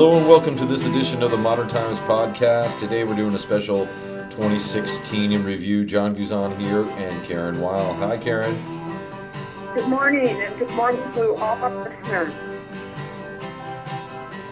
Hello and welcome to this edition of the Modern Times podcast. Today we're doing a special 2016 in review. John Guzan here and Karen Weil. Hi, Karen. Good morning, and good morning to all our listeners.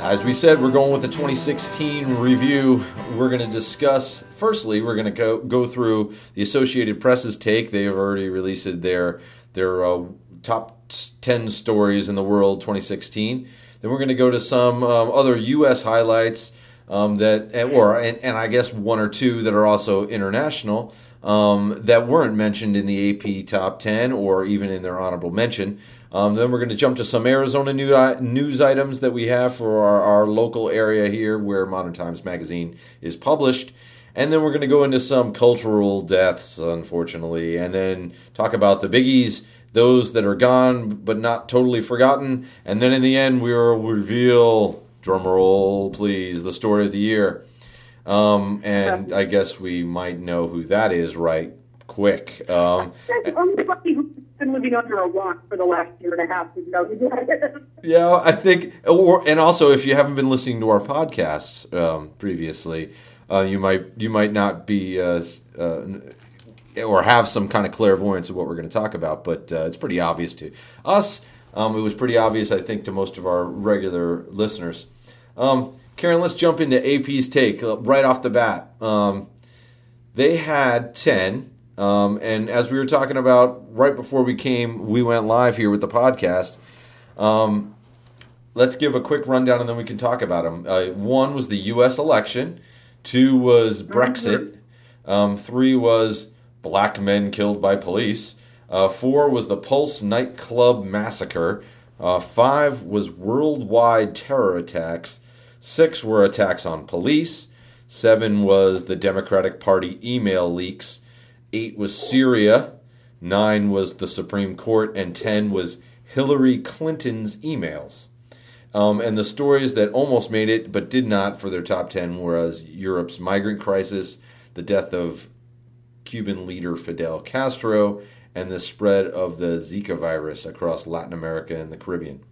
As we said, we're going with the 2016 review. We're going to discuss, firstly, we're going to go, go through the Associated Press's take. They have already released their, their uh, top 10 stories in the world 2016. Then we're going to go to some um, other U.S. highlights um, that, or and, and, I guess one or two that are also international um, that weren't mentioned in the AP top 10 or even in their honorable mention. Um, then we're going to jump to some Arizona new, news items that we have for our, our local area here where Modern Times Magazine is published. And then we're going to go into some cultural deaths, unfortunately, and then talk about the biggies, those that are gone but not totally forgotten. And then in the end, we will reveal, drumroll, please, the story of the year. Um, and I guess we might know who that is right quick. Um, been living under a rock for the last year and a half. yeah, I think, or and also if you haven't been listening to our podcasts um, previously, uh, you might you might not be uh, uh, or have some kind of clairvoyance of what we're going to talk about, but uh, it's pretty obvious to us. Um, it was pretty obvious, I think, to most of our regular listeners. Um, Karen, let's jump into AP's take uh, right off the bat. Um, they had 10 um, and as we were talking about right before we came, we went live here with the podcast. Um, let's give a quick rundown and then we can talk about them. Uh, one was the U.S. election. Two was Brexit. Um, three was black men killed by police. Uh, four was the Pulse nightclub massacre. Uh, five was worldwide terror attacks. Six were attacks on police. Seven was the Democratic Party email leaks eight was Syria, nine was the Supreme Court, and ten was Hillary Clinton's emails. Um, and the stories that almost made it but did not for their top 10 was Europe's migrant crisis, the death of Cuban leader Fidel Castro, and the spread of the Zika virus across Latin America and the Caribbean.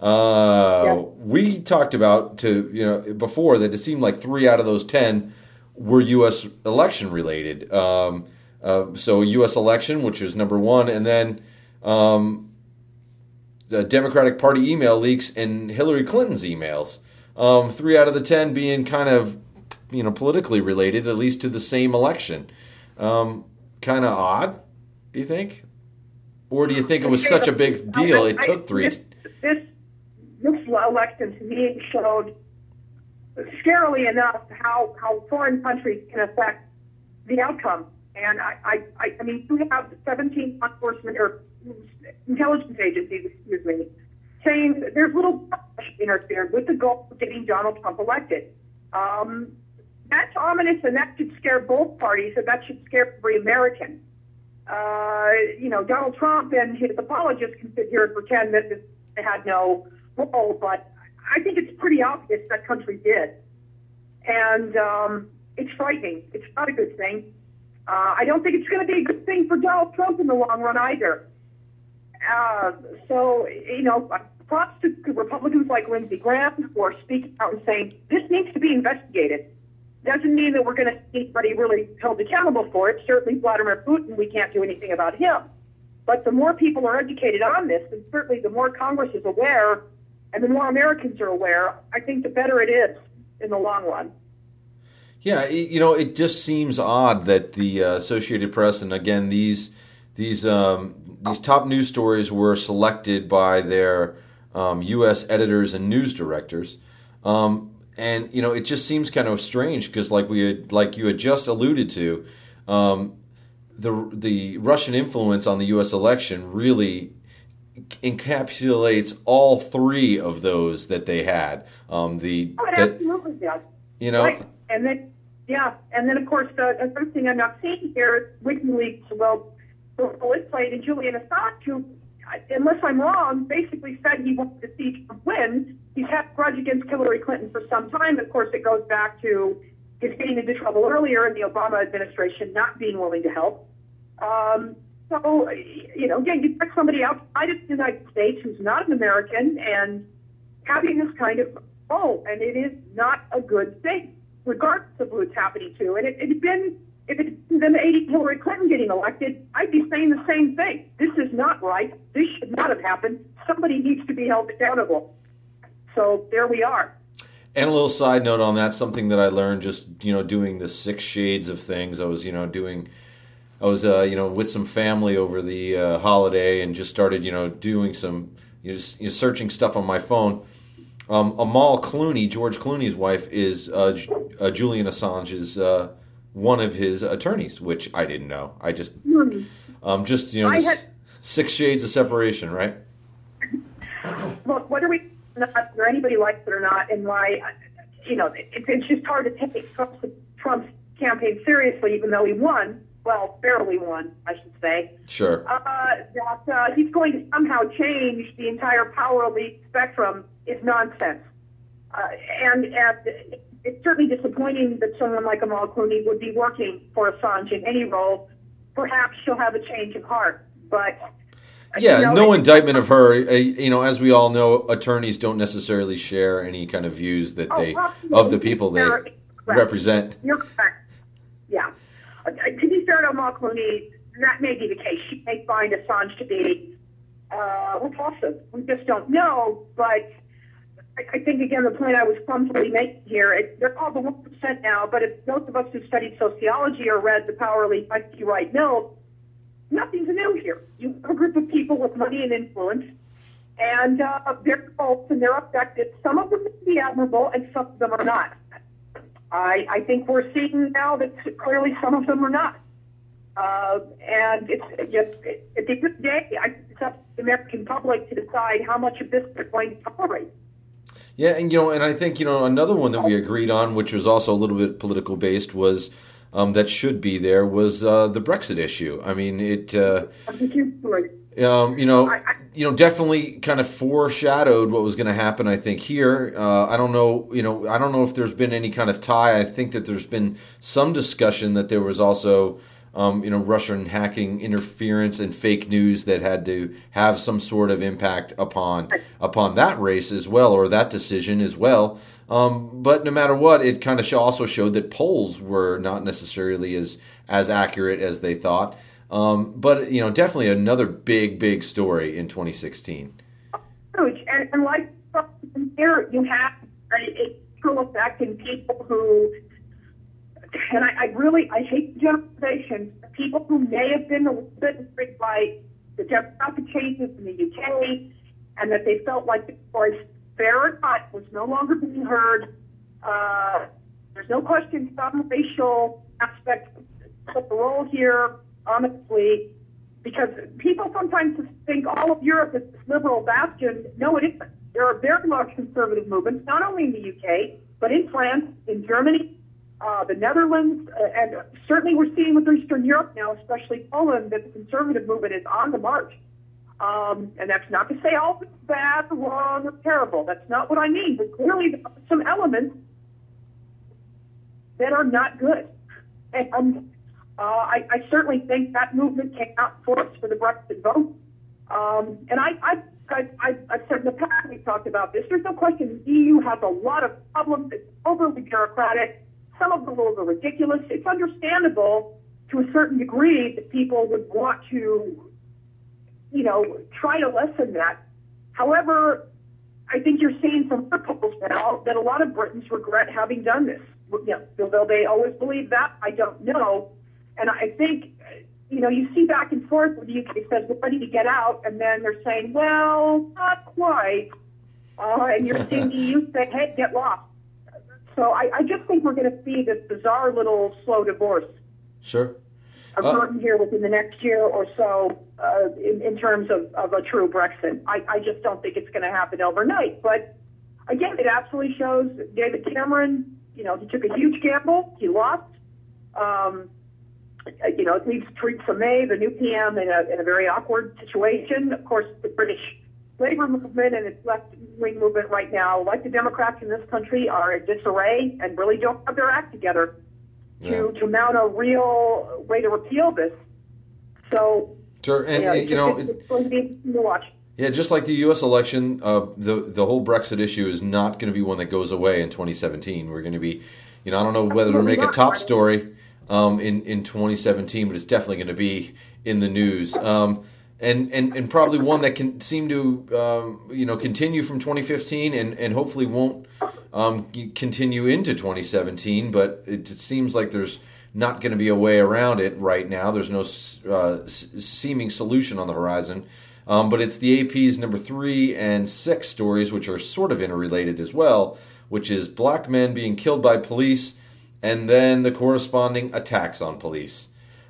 Uh, yeah. We talked about to you know before that it seemed like three out of those ten were U.S. election related. Um, uh, so U.S. election, which is number one, and then um, the Democratic Party email leaks and Hillary Clinton's emails. Um, three out of the ten being kind of you know politically related, at least to the same election. Um, kind of odd, do you think? Or do you think it was such a big deal? It took three. This, this, this election to me showed scarily enough how, how foreign countries can affect the outcome. And I, I, I mean, we have 17 enforcement or intelligence agencies, excuse me, saying there's little interfered with the goal of getting Donald Trump elected. Um, that's ominous, and that should scare both parties, and that should scare every American. Uh, you know, Donald Trump and his apologists can sit here and pretend that they had no role, but I think it's pretty obvious that country did. And um, it's frightening. It's not a good thing. Uh, I don't think it's going to be a good thing for Donald Trump in the long run either. Uh, so, you know, props to Republicans like Lindsey Graham are speaking out and saying this needs to be investigated. Doesn't mean that we're going to see anybody really held accountable for it. Certainly, Vladimir Putin, we can't do anything about him. But the more people are educated on this, and certainly the more Congress is aware and the more Americans are aware, I think the better it is in the long run. Yeah, you know, it just seems odd that the uh, Associated Press and again these these um, these top news stories were selected by their um, U.S. editors and news directors, um, and you know, it just seems kind of strange because, like we had, like you had just alluded to, um, the the Russian influence on the U.S. election really encapsulates all three of those that they had. Um, the oh, it absolutely does. You know, right. and then yeah, and then of course the other thing I'm not seeing here is WikiLeaks. Well, it played and Julian Assange, who, unless I'm wrong, basically said he wanted to see Trump win. He's had a grudge against Hillary Clinton for some time. Of course, it goes back to his getting into trouble earlier in the Obama administration, not being willing to help. Um, so, you know, again, you pick somebody outside of the United States who's not an American and having this kind of Oh, and it is not a good thing, regardless of who it's happening to. And it, it had been, if it had been 80 Hillary Clinton getting elected, I'd be saying the same thing. This is not right. This should not have happened. Somebody needs to be held accountable. So there we are. And a little side note on that, something that I learned just you know doing the six shades of things. I was you know doing, I was uh, you know with some family over the uh, holiday and just started you know doing some you know, just, you know, searching stuff on my phone. Um, Amal Clooney, George Clooney's wife, is uh, uh, Julian Assange's uh, one of his attorneys, which I didn't know. I just um, just you know had, six shades of separation, right? Look, what are we? Whether anybody likes it or not, and why, you know, it, it's just hard to take Trump's, Trump's campaign seriously, even though he won. Well, fairly won, I should say. Sure. Uh, that uh, he's going to somehow change the entire power elite spectrum is nonsense. Uh, and and it's certainly disappointing that someone like Amal Clooney would be working for Assange in any role. Perhaps she'll have a change of heart, but yeah, you know, no indictment of her. Uh, you know, as we all know, attorneys don't necessarily share any kind of views that they oh, of the people they represent. You're correct. Yeah. Uh, to be fair to Amal Clooney, that may be the case. She may find Assange to be uh, repulsive. We just don't know. But I, I think again, the point I was clumsily making here, it, they're called the one percent now. But if those of us who studied sociology or read the Power Elite by C. Wright nothing's new here. You have a group of people with money and influence, and uh, their faults and their affected. Some of them may be admirable, and some of them are not. I, I think we're seeing now that clearly some of them are not. Uh, and it's just at the end of the day, it's up to the American public to decide how much of this they're going to tolerate. Yeah, and you know, and I think you know another one that we agreed on, which was also a little bit political based, was um, that should be there was uh, the Brexit issue. I mean, it. Uh, um, you know, you know, definitely kind of foreshadowed what was going to happen. I think here, uh, I don't know, you know, I don't know if there's been any kind of tie. I think that there's been some discussion that there was also, um, you know, Russian hacking interference and fake news that had to have some sort of impact upon upon that race as well, or that decision as well. Um, but no matter what, it kind of also showed that polls were not necessarily as as accurate as they thought. Um, but you know, definitely another big, big story in 2016. Huge, and, and like here, you have a true effect in people who, and I, I really I hate the generalization. People who may have been a little bit by the demographic changes in the UK, and that they felt like the fair or was no longer being heard. Uh, there's no question some racial aspects of the role here, honestly, because people sometimes think all of Europe is this liberal bastion. No, it isn't. There are very large conservative movements, not only in the UK, but in France, in Germany, uh, the Netherlands, uh, and certainly we're seeing with Eastern Europe now, especially Poland, that the conservative movement is on the march. Um, and that's not to say all is bad, wrong, or terrible. That's not what I mean. But clearly, some elements that are not good. And um, uh, I, I certainly think that movement came out force for the Brexit vote. Um, and I, I, I, I, I've said in the past, we've talked about this. There's no question the EU has a lot of problems. It's overly bureaucratic. Some of the rules are ridiculous. It's understandable to a certain degree that people would want to you know, try to lessen that. However, I think you're seeing from polls now that a lot of Britons regret having done this. You know, though they always believe that, I don't know. And I think, you know, you see back and forth where the UK says we're ready to get out, and then they're saying, well, not quite. Uh, and you're seeing the EU say, hey, get lost. So I, I just think we're going to see this bizarre little slow divorce. Sure occurring uh, here within the next year or so uh, in, in terms of, of a true Brexit. I, I just don't think it's going to happen overnight. But again, it absolutely shows David Cameron, you know, he took a huge gamble, he lost. Um, you know, it leaves Theresa May, the new PM, in a, in a very awkward situation. Of course, the British labor movement and its left wing movement right now, like the Democrats in this country, are in disarray and really don't have their act together to, to mount a real way to repeal this. So, sure, and, yeah, you know, it's, it's going to be watch. Yeah, just like the U.S. election, uh, the the whole Brexit issue is not going to be one that goes away in 2017. We're going to be, you know, I don't know whether to make a top story um, in in 2017, but it's definitely going to be in the news. Um, and, and, and probably one that can seem to um, you know continue from 2015 and, and hopefully won't um, continue into 2017. But it, seems like there's not going to be a way around it right now. There's no uh, seeming solution on the horizon. Um, but it's the AP's number three and six stories, which are sort of interrelated as well, which is black men being killed by police and then the corresponding attacks on police.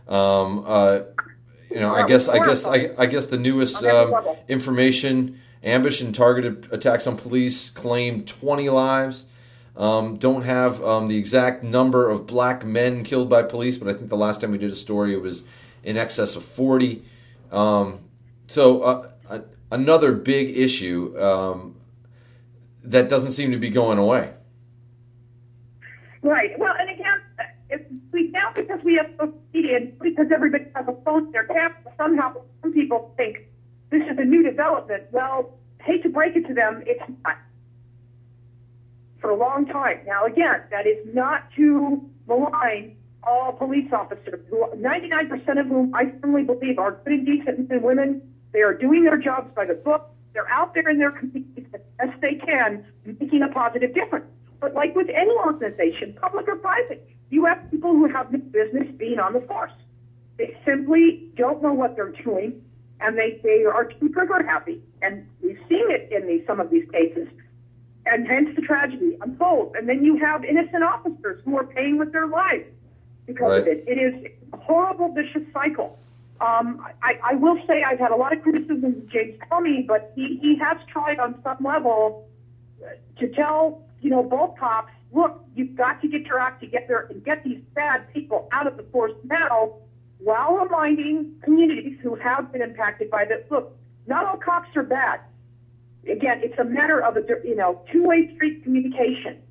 Um, uh, you know, I guess, I guess, I, I guess the newest um, information: ambush and targeted attacks on police claim 20 lives. Um, don't have um, the exact number of black men killed by police, but I think the last time we did a story, it was in excess of 40. Um, so uh, another big issue um, that doesn't seem to be going away. Right. Well, and again, we now because we have social media, because everybody has a phone in their camera, somehow some people think this is a new development. Well, hate to break it to them, it's not. For a long time. Now, again, that is not to malign all police officers, who 99% of whom I firmly believe are good and decent men and women they are doing their jobs by the book. They're out there in their communities as best they can, making a positive difference. But like with any organization, public or private, you have people who have no business being on the force. They simply don't know what they're doing, and they, they are too trigger happy. And we've seen it in these, some of these cases. And hence the tragedy unfolds. And then you have innocent officers who are paying with their lives because right. of it. It is a horrible, vicious cycle. Um, I, I will say I've had a lot of criticism of James Comey, but he, he has tried on some level to tell, you know, both cops, look, you've got to get your act together and get these bad people out of the force now while reminding communities who have been impacted by this, look, not all cops are bad. Again, it's a matter of a, you know, two-way street communication.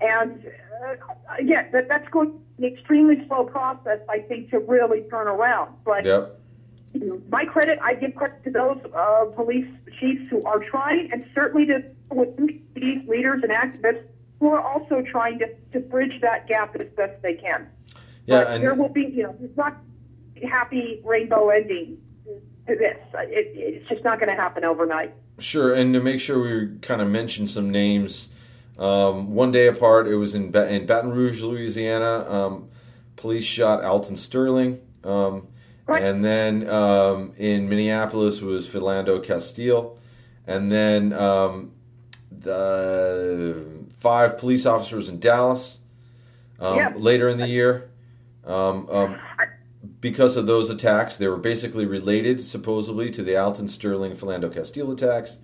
And uh, again, that, that's going to be an extremely slow process, I think, to really turn around. But yep. you know, my credit, I give credit to those uh, police chiefs who are trying, and certainly to these leaders and activists who are also trying to, to bridge that gap as best they can. Yeah, but and there will be, you know, it's not happy rainbow ending to this. It, it's just not going to happen overnight. Sure, and to make sure we kind of mention some names um, one day apart, it was in, ba- in Baton Rouge, Louisiana. Um, police shot Alton Sterling. Um, and then um, in Minneapolis was Philando Castile. And then um, the five police officers in Dallas um, yeah. later in the year. Because of those attacks, they were basically related, supposedly, to the Alton Sterling Philando Castile attacks.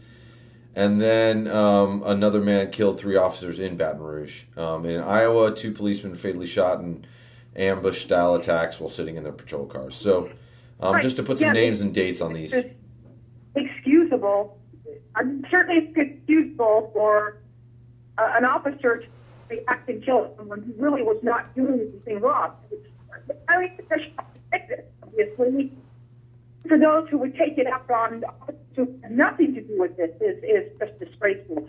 And then um, another man killed three officers in Baton Rouge. Um, in Iowa, two policemen fatally shot in ambush style attacks while sitting in their patrol cars. So, um, right. just to put some yeah, names and dates on these. Excusable. I'm certainly excusable for uh, an officer to react and kill someone who really was not doing anything wrong. I mean, obviously. For those who would take it out on to nothing to do with this is, is just disgraceful.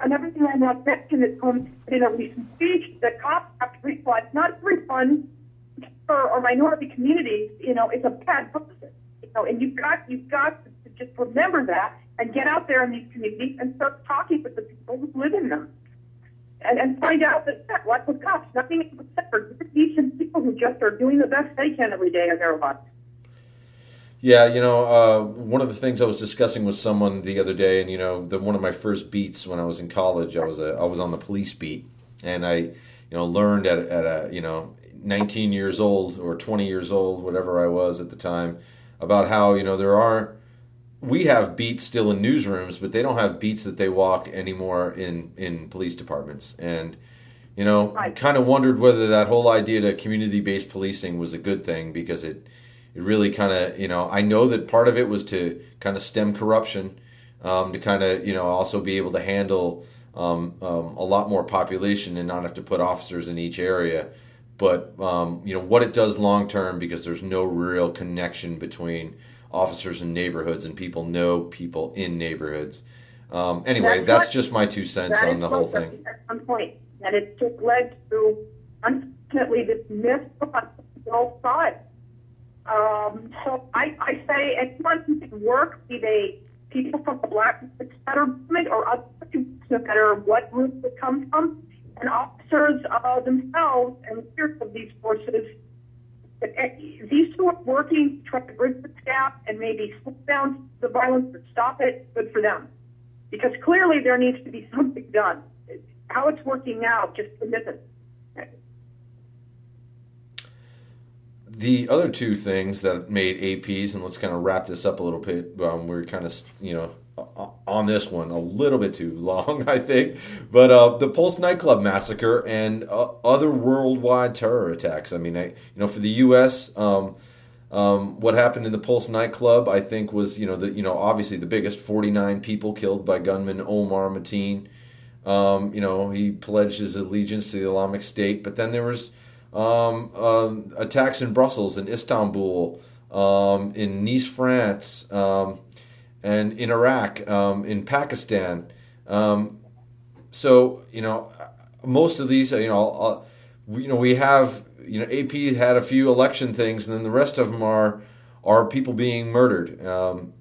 Another thing I want to mention is um, in a recent speech that cops have to realize not everyone or, or minority communities, you know, is a bad person. You know, and you've got you've got to just remember that and get out there in these communities and start talking with the people who live in them. And, and find out that, like with cops, nothing except for decent people who just are doing the best they can every day in their lives. Yeah, you know, uh, one of the things I was discussing with someone the other day, and you know, the one of my first beats when I was in college, I was a, I was on the police beat, and I, you know, learned at at a you know, 19 years old or 20 years old, whatever I was at the time, about how you know there are, we have beats still in newsrooms, but they don't have beats that they walk anymore in in police departments, and you know, right. kind of wondered whether that whole idea to community based policing was a good thing because it it really kind of you know I know that part of it was to kind of stem corruption, um, to kind of you know also be able to handle um, um, a lot more population and not have to put officers in each area. But um, you know what it does long term because there's no real connection between officers in neighborhoods and people know people in neighborhoods. Um, anyway, that's, that's, just my two cents on the whole thing. At some point, and it just led to, unfortunately, this myth on both sides. Um, so I, I say anyone who can work, be they people from the Black Lives Matter movement or other groups, no matter what group it comes from, and officers uh, themselves and leaders of these forces. These two are working to try to bridge the gap and maybe slow down the violence or stop it. Good for them, because clearly there needs to be something done. How it's working now just isn't. the other two things that made APs, and let's kind of wrap this up a little bit. Um, we're kind of, you know, on this one a little bit too long, I think. But uh, the Pulse nightclub massacre and uh, other worldwide terror attacks. I mean, I, you know, for the U.S., um, um, what happened in the Pulse nightclub, I think, was you know the you know obviously the biggest. Forty nine people killed by gunman Omar Mateen. Um, you know, he pledged his allegiance to the Islamic State, but then there was uh, attacks in Brussels, in Istanbul, um, in Nice, France, and in Iraq, um, in Pakistan. Um, so you know, most of these, you know, uh, we, you know, we have you know, AP had a few election things, and then the rest of them are are people being murdered. Um,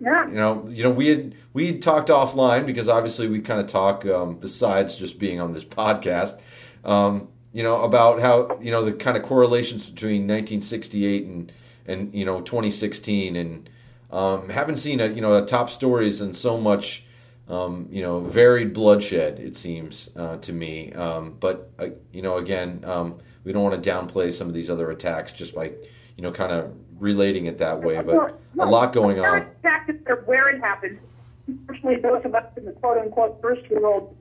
yeah. You know, you know, we had we had talked offline because obviously we kind of talk um, besides just being on this podcast. Um, you know, about how you know the kind of correlations between 1968 and and you know 2016, and um, haven't seen a you know a top stories and so much um, you know varied bloodshed. It seems uh, to me, um, but uh, you know again, um, we don't want to downplay some of these other attacks just by you know kind of relating it that way. But a lot going on. Is where it happens. Unfortunately, those of us in the quote unquote first world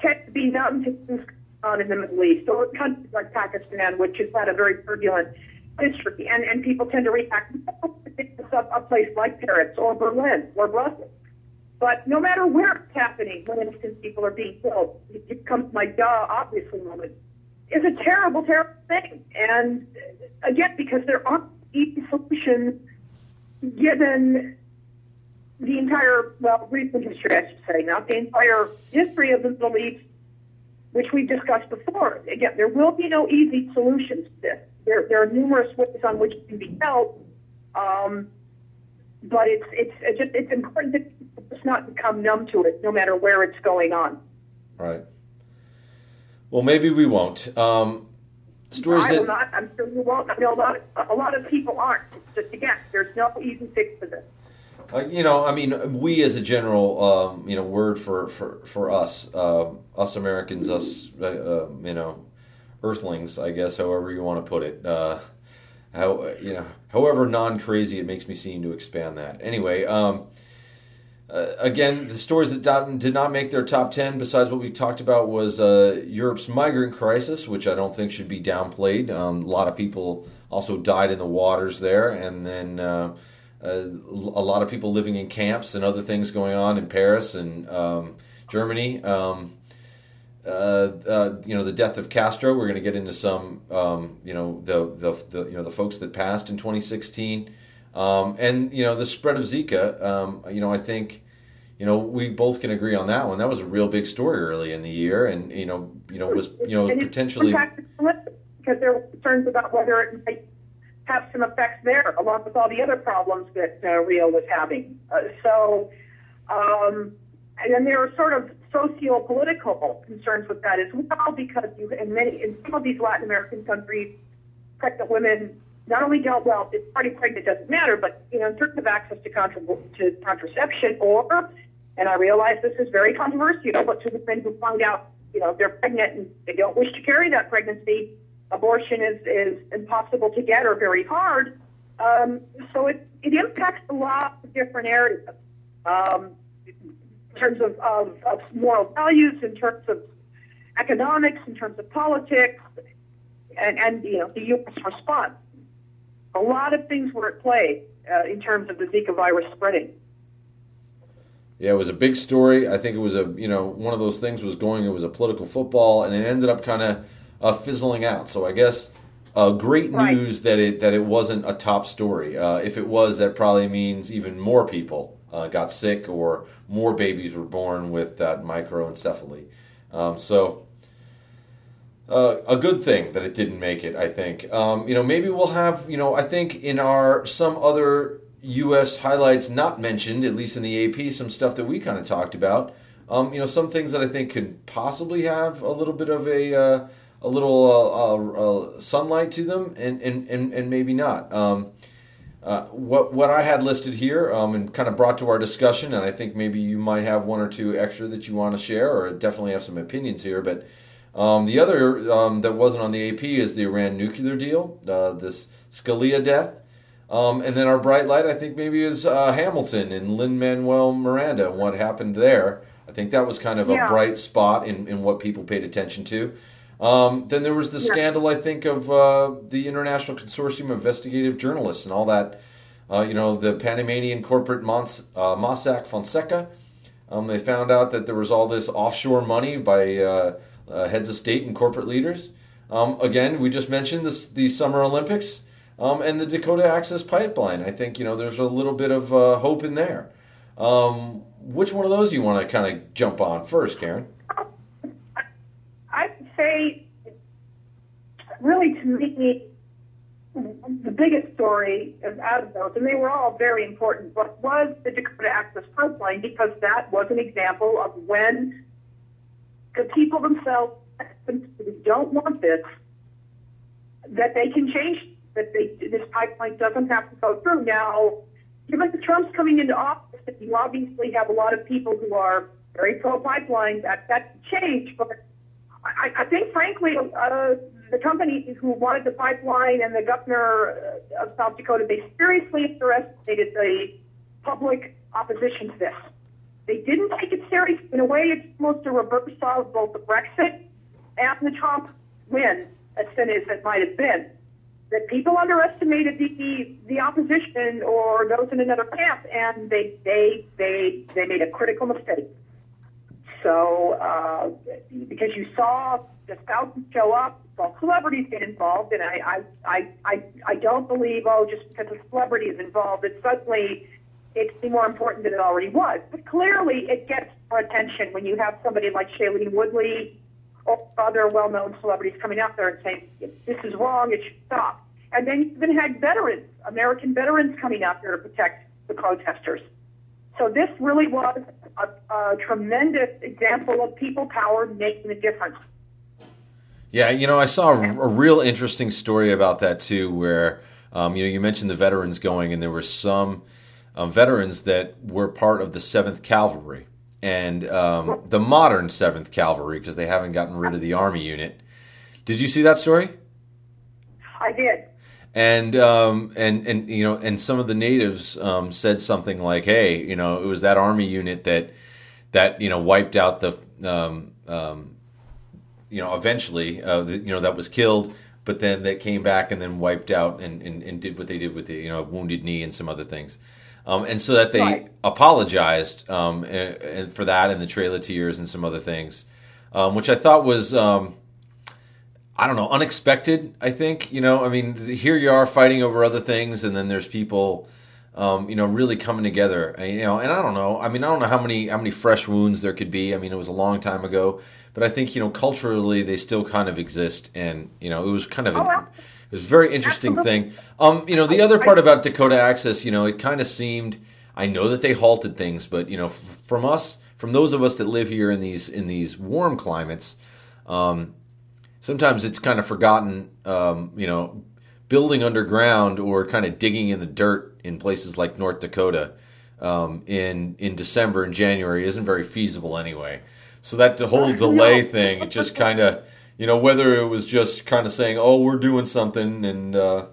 tend to be numb to on in the Middle East or countries like Pakistan, which has had a very turbulent history, and, and people tend to react to a place like Paris or Berlin or Brussels. But no matter where it's happening, when instance people are being killed, it comes my duh, obviously moment. It's a terrible, terrible thing. And again, because there aren't easy solutions given the entire, well, recent history, I should say, not the entire history of the Middle East which we discussed before. Again, there will be no easy solutions to this. There, there are numerous ways on which it can be dealt, um, but it's it's it's, just, it's important to just not become numb to it, no matter where it's going on. Right. Well, maybe we won't. Um, stories I that... will not. I'm sure you won't. I know a lot. Of, a lot of people aren't. It's just again, there's no easy fix for this. Uh, you know, I mean, we as a general, um, you know, word for for for us, uh, us Americans, us, uh, uh, you know, Earthlings, I guess, however you want to put it. Uh, how you know, however non-crazy it makes me seem to expand that. Anyway, um, uh, again, the stories that did not make their top ten, besides what we talked about, was Europe's migrant crisis, which I don't think should be downplayed. Um, a lot of people also died in the waters there, and then uh, a lot of people living in camps and other things going on in Paris and um, Germany. Um, uh, uh, you know the death of Castro. We're going to get into some, um, you know, the, the, the you know the folks that passed in 2016, um, and you know the spread of Zika. Um, you know, I think, you know, we both can agree on that one. That was a real big story early in the year, and you know, you know, was you know potentially because there were concerns about whether it might have some effects there, along with all the other problems that uh, Rio was having. Uh, so, um, and then there are sort of socio-political concerns with that as well, because you, in many, in some of these Latin American countries, pregnant women not only don't well, if already pregnant doesn't matter, but you know, in terms of access to, contra- to contraception, or, and I realize this is very controversial, but to women who find out, you know, they're pregnant and they don't wish to carry that pregnancy, abortion is, is impossible to get or very hard. Um, so it, it impacts a lot of different areas um, in terms of, of, of moral values, in terms of economics, in terms of politics, and, and you know the U.S. response. A lot of things were at play uh, in terms of the Zika virus spreading. Yeah, it was a big story. I think it was a you know one of those things was going. It was a political football, and it ended up kind of uh, fizzling out. So I guess uh, great Right. news that it that it wasn't a top story. Uh, if it was, that probably means even more people uh, got sick or more babies were born with that microencephaly. Um, so uh, a good thing that it didn't make it. I think. Um, you know, maybe we'll have. You know, I think in our some other U.S. highlights not mentioned, at least in the AP, some stuff that we kind of talked about. Um, you know, some things that I think could possibly have a little bit of a uh, a little uh, uh, uh, sunlight to them, and and and, and maybe not. Um, uh, what what I had listed here um, and kind of brought to our discussion, and I think maybe you might have one or two extra that you want to share, or definitely have some opinions here. But um, the other um, that wasn't on the AP is the Iran nuclear deal, uh, this Scalia death, um, and then our bright light I think maybe is uh, Hamilton and Lin Manuel Miranda and what happened there. I think that was kind of a bright spot in, in what people paid attention to. Um, then there was the scandal, I think, of uh, the International Consortium of Investigative Journalists and all that. Uh, you know, the Panamanian corporate Mons- uh, Mossack Fonseca. Um, they found out that there was all this offshore money by uh, uh, heads of state and corporate leaders. Um, again, we just mentioned this, the Summer Olympics um, and the Dakota Access Pipeline. I think you know there's a little bit of uh, hope in there. Um, which one of those do you want to kind of jump on first, Karen? I'd say, really, to me, the biggest story of- out of those, and they were all very important, but was the Dakota Access Pipeline because that was an example of when the people themselves don't want this, that they can change, that they, this pipeline doesn't have to go through. Now, given that Trump's coming into office, you obviously have a lot of people who are very pro pipeline, that that change, but I, I think, frankly, uh, the company who wanted the pipeline and the governor uh, of South Dakota, they seriously underestimated the public opposition to this. They didn't take it serious. In a way, it's almost a reverse of both the Brexit and the Trump win, as thin as it might have been. That people underestimated the the opposition or those in another camp, and they they they they made a critical mistake. So, uh, because you saw the thousands show up, saw celebrities get involved, and I, I, I, I, I don't believe, oh, just because a celebrity is involved, that suddenly it's more important than it already was. But clearly, it gets more attention when you have somebody like Shailene Woodley or other well-known celebrities coming out there and saying, this is wrong, it should stop. And then you even had veterans, American veterans coming out there to protect the protesters. So this really was a, a tremendous example of people power making a difference. Yeah, you know, I saw a, a real interesting story about that too, where um, you know you mentioned the veterans going, and there were some um, veterans that were part of the Seventh Cavalry and um, the modern Seventh Cavalry because they haven't gotten rid of the Army unit. Did you see that story? I did. And um, and and you know, and some of the natives um, said something like, "Hey, you know, it was that army unit that that you know wiped out the um, um, you know eventually uh, the, you know that was killed." But then that came back and then wiped out and, and, and did what they did with the you know wounded knee and some other things, um, and so that they Right. apologized um, and, and for that and the Trail of Tears and some other things, um, which I thought was um, I don't know, unexpected. I think you know. I mean, here you are fighting over other things, and then there's people, um, you know, really coming together. And, You know, and I don't know. I mean, I don't know how many how many fresh wounds there could be. I mean, it was a long time ago, but I think you know, culturally, they still kind of exist, and you know, it was kind of. Oh, an, it was a very interesting thing. Um, you know, the other part about Dakota Access, you know, it kind of seemed. I know that they halted things, but you know, f- from us, from those of us that live here in these in these warm climates, um, sometimes it's kind of forgotten. Um, you know, building underground or kind of digging in the dirt in places like North Dakota um, in in December and January isn't very feasible anyway. So that whole delay thing, it just kind of, you know, whether it was just kind of saying, "Oh, we're doing something," and uh,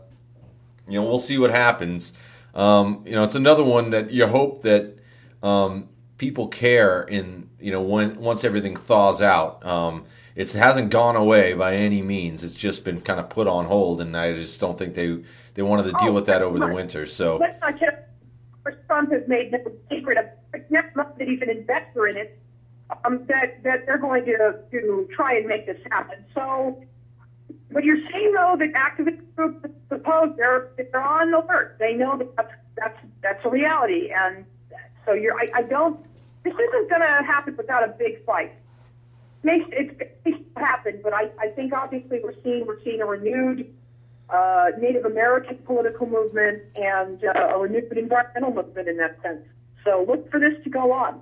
you know, we'll see what happens. Um, you know, it's another one that you hope that um, people care in you know when once everything thaws out. Um, it hasn't gone away by any means. It's just been kind of put on hold, and I just don't think they they wanted to deal Oh, with that over the winter. So Let's not just, Trump has made no secret of, it's never that he's an investor in it, um, that, that they're going to, to try and make this happen. So but you're seeing though that activist groups suppose they're they're on alert. They know that that's that's that's a reality, and so you're. I, I don't. This isn't going to happen without a big fight. Makes it, it happen, but I, I think obviously we're seeing we're seeing a renewed uh, Native American political movement and uh, a renewed environmental movement in that sense. So look for this to go on.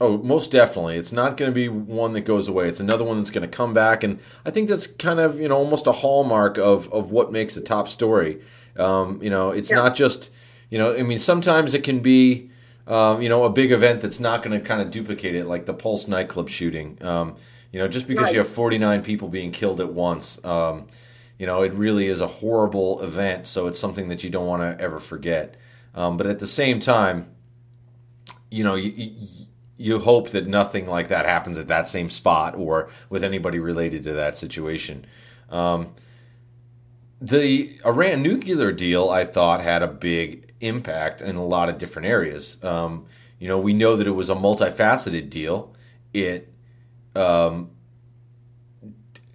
Oh, most definitely. It's not going to be one that goes away. It's another one that's going to come back, and I think that's kind of you know almost a hallmark of of what makes a top story. Um, you know, it's yeah. not just you know. I mean, sometimes it can be um, you know a big event that's not going to kind of duplicate it, like the Pulse nightclub shooting. Um, you know, just because right. you have 49 people being killed at once, um, you know, it really is a horrible event. So it's something that you don't want to ever forget. Um, but at the same time, you know, you, you hope that nothing like that happens at that same spot or with anybody related to that situation. Um, the Iran nuclear deal, I thought, had a big impact in a lot of different areas. Um, you know, we know that it was a multifaceted deal. It um,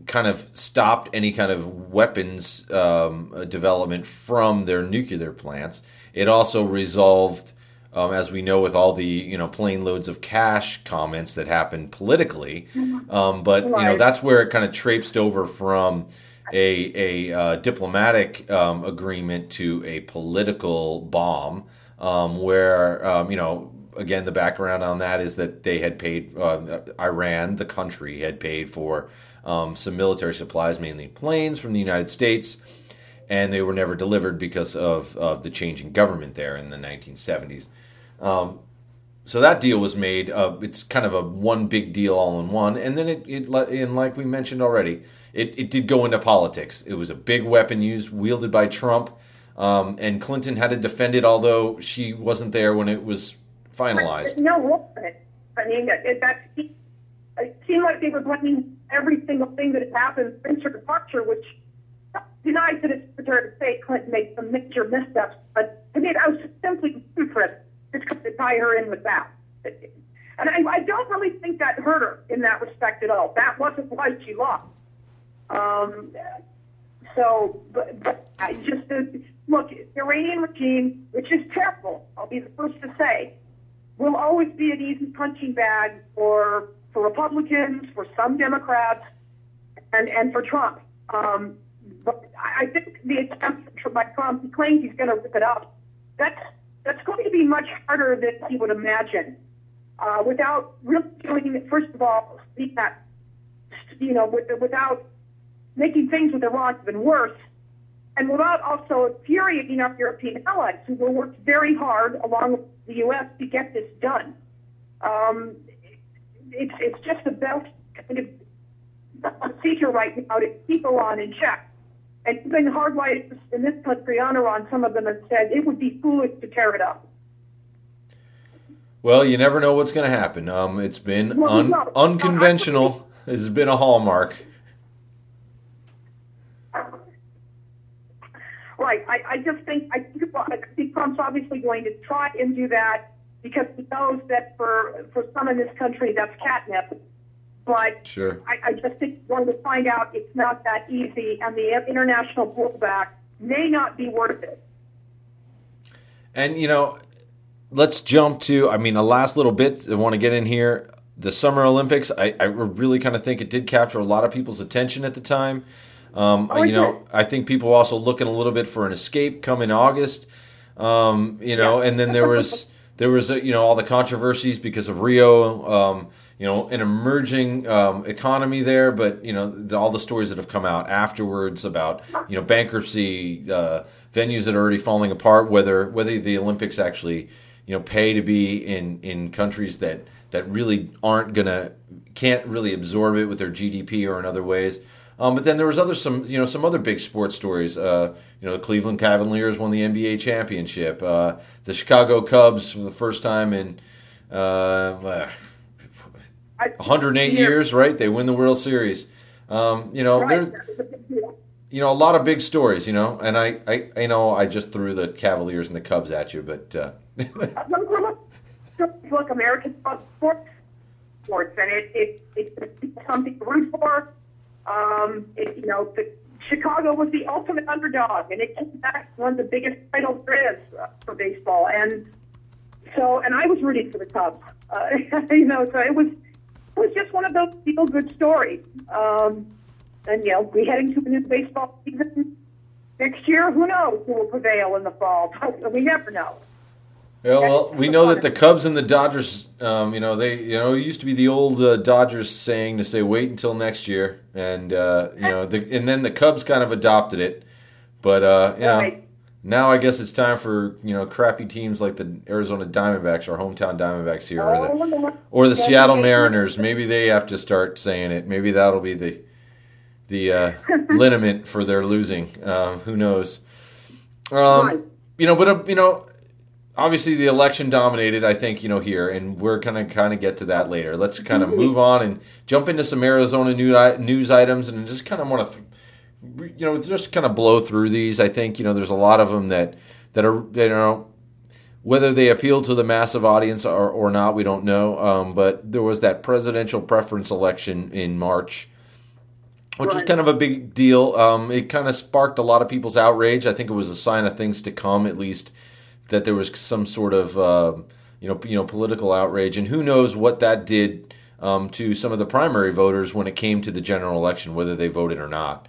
kind of stopped any kind of weapons um, development from their nuclear plants. It also resolved um, as we know with all the you know plane loads of cash comments that happened politically. Mm-hmm. Um, but you know that's where it kind of traipsed over from a a uh, diplomatic um, agreement to a political bomb, um, where um, you know. Again, the background on that is that they had paid uh, Iran, the country, had paid for um, some military supplies, mainly planes, from the United States, and they were never delivered because of, of the changing government there in the 1970s. Um, so that deal was made. Uh, it's kind of a one big deal all in one, and then it, it and like we mentioned already, it, it did go into politics. It was a big weapon used wielded by Trump, um, and Clinton had to defend it, although she wasn't there when it was finalized. No, I mean it, that it seemed like they were blaming every single thing that happened since her departure, which denies that it's Secretary of State Clinton made some major missteps. But I mean, I was just simply impressed to tie her in with that. And I, I don't really think that hurt her in that respect at all. That wasn't why she lost. Um, so, but, but I just look, the Iranian regime, which is terrible, I'll be the first to say, will always be an easy punching bag for for Republicans, for some Democrats, and and for Trump. Um, but I think the attempt by Trump, he claims he's going to rip it up. That's that's going to be much harder than he would imagine. Uh, without really doing, first of all, that, you know, with, without making things with Iran even worse, and without also infuriating our European allies who will work very hard along with the U.S. to get this done. Um, it's, it's just the best kind of procedure right now to keep Iran in check. And even hardliners in this country on Iran, some of them have said it would be foolish to tear it up. Well, you never know what's going to happen. Um, it's been un- unconventional. Has been a hallmark. Right. I, just think I think, I think Trump's obviously going to try and do that because he knows that for for some in this country that's catnip. But sure. I, I just think going to find out it's not that easy, and the international pullback may not be worth it. And you know, let's jump to. I mean, a last little bit. I want to get in here. The Summer Olympics. I, I really kind of think it did capture a lot of people's attention at the time. Um, you know, I think people also looking a little bit for an escape come in August. Um, you know, yeah. and then there was there was a, you know all the controversies because of Rio. Um, you know an emerging um, economy there, but you know the, all the stories that have come out afterwards about you know bankruptcy, uh, venues that are already falling apart, whether whether the Olympics actually you know pay to be in in countries that that really aren't gonna can't really absorb it with their GDP or in other ways. Um, but then there was other some you know some other big sports stories. Uh, you know the Cleveland Cavaliers won the NBA championship. Uh, the Chicago Cubs for the first time in uh, 108 years, right? They win the World Series. Um, you know, there's you know a lot of big stories. You know, and I, I, I know I just threw the Cavaliers and the Cubs at you, but uh, look, American sports, sports, and it, it, it's something to root for. Um, it, you know, the, Chicago was the ultimate underdog, and it came back one of the biggest titles there is uh, for baseball. And so, and I was rooting for the Cubs. Uh, you know, so it was it was just one of those feel good stories. Um, and you know, we heading to a new baseball season next year. Who knows who will prevail in the fall? We never know. Yeah, well, we know that the Cubs and the Dodgers, um, you know, they, you know, it used to be the old uh, Dodgers saying to say wait until next year, and uh, you know, the, and then the Cubs kind of adopted it, but uh, you know, Right. now I guess it's time for you know crappy teams like the Arizona Diamondbacks, our hometown Diamondbacks here, or the or the Seattle Mariners. Maybe they have to start saying it. Maybe that'll be the the uh, liniment for their losing. Um, who knows? Um, You know, but uh, you know, obviously the election dominated. I think you know here, and we're gonna kind of get to that later. Let's kind of move on and jump into some Arizona new, news items, and just kind of want to. Th- you know, just kind of blow through these. I think you know there's a lot of them that that are you know whether they appeal to the massive audience or, or not, we don't know. Um, but there was that presidential preference election in March, which was kind of a big deal. Um, it kind of sparked a lot of people's outrage. I think it was a sign of things to come, at least that there was some sort of uh, you know you know political outrage, and who knows what that did um, to some of the primary voters when it came to the general election, whether they voted or not.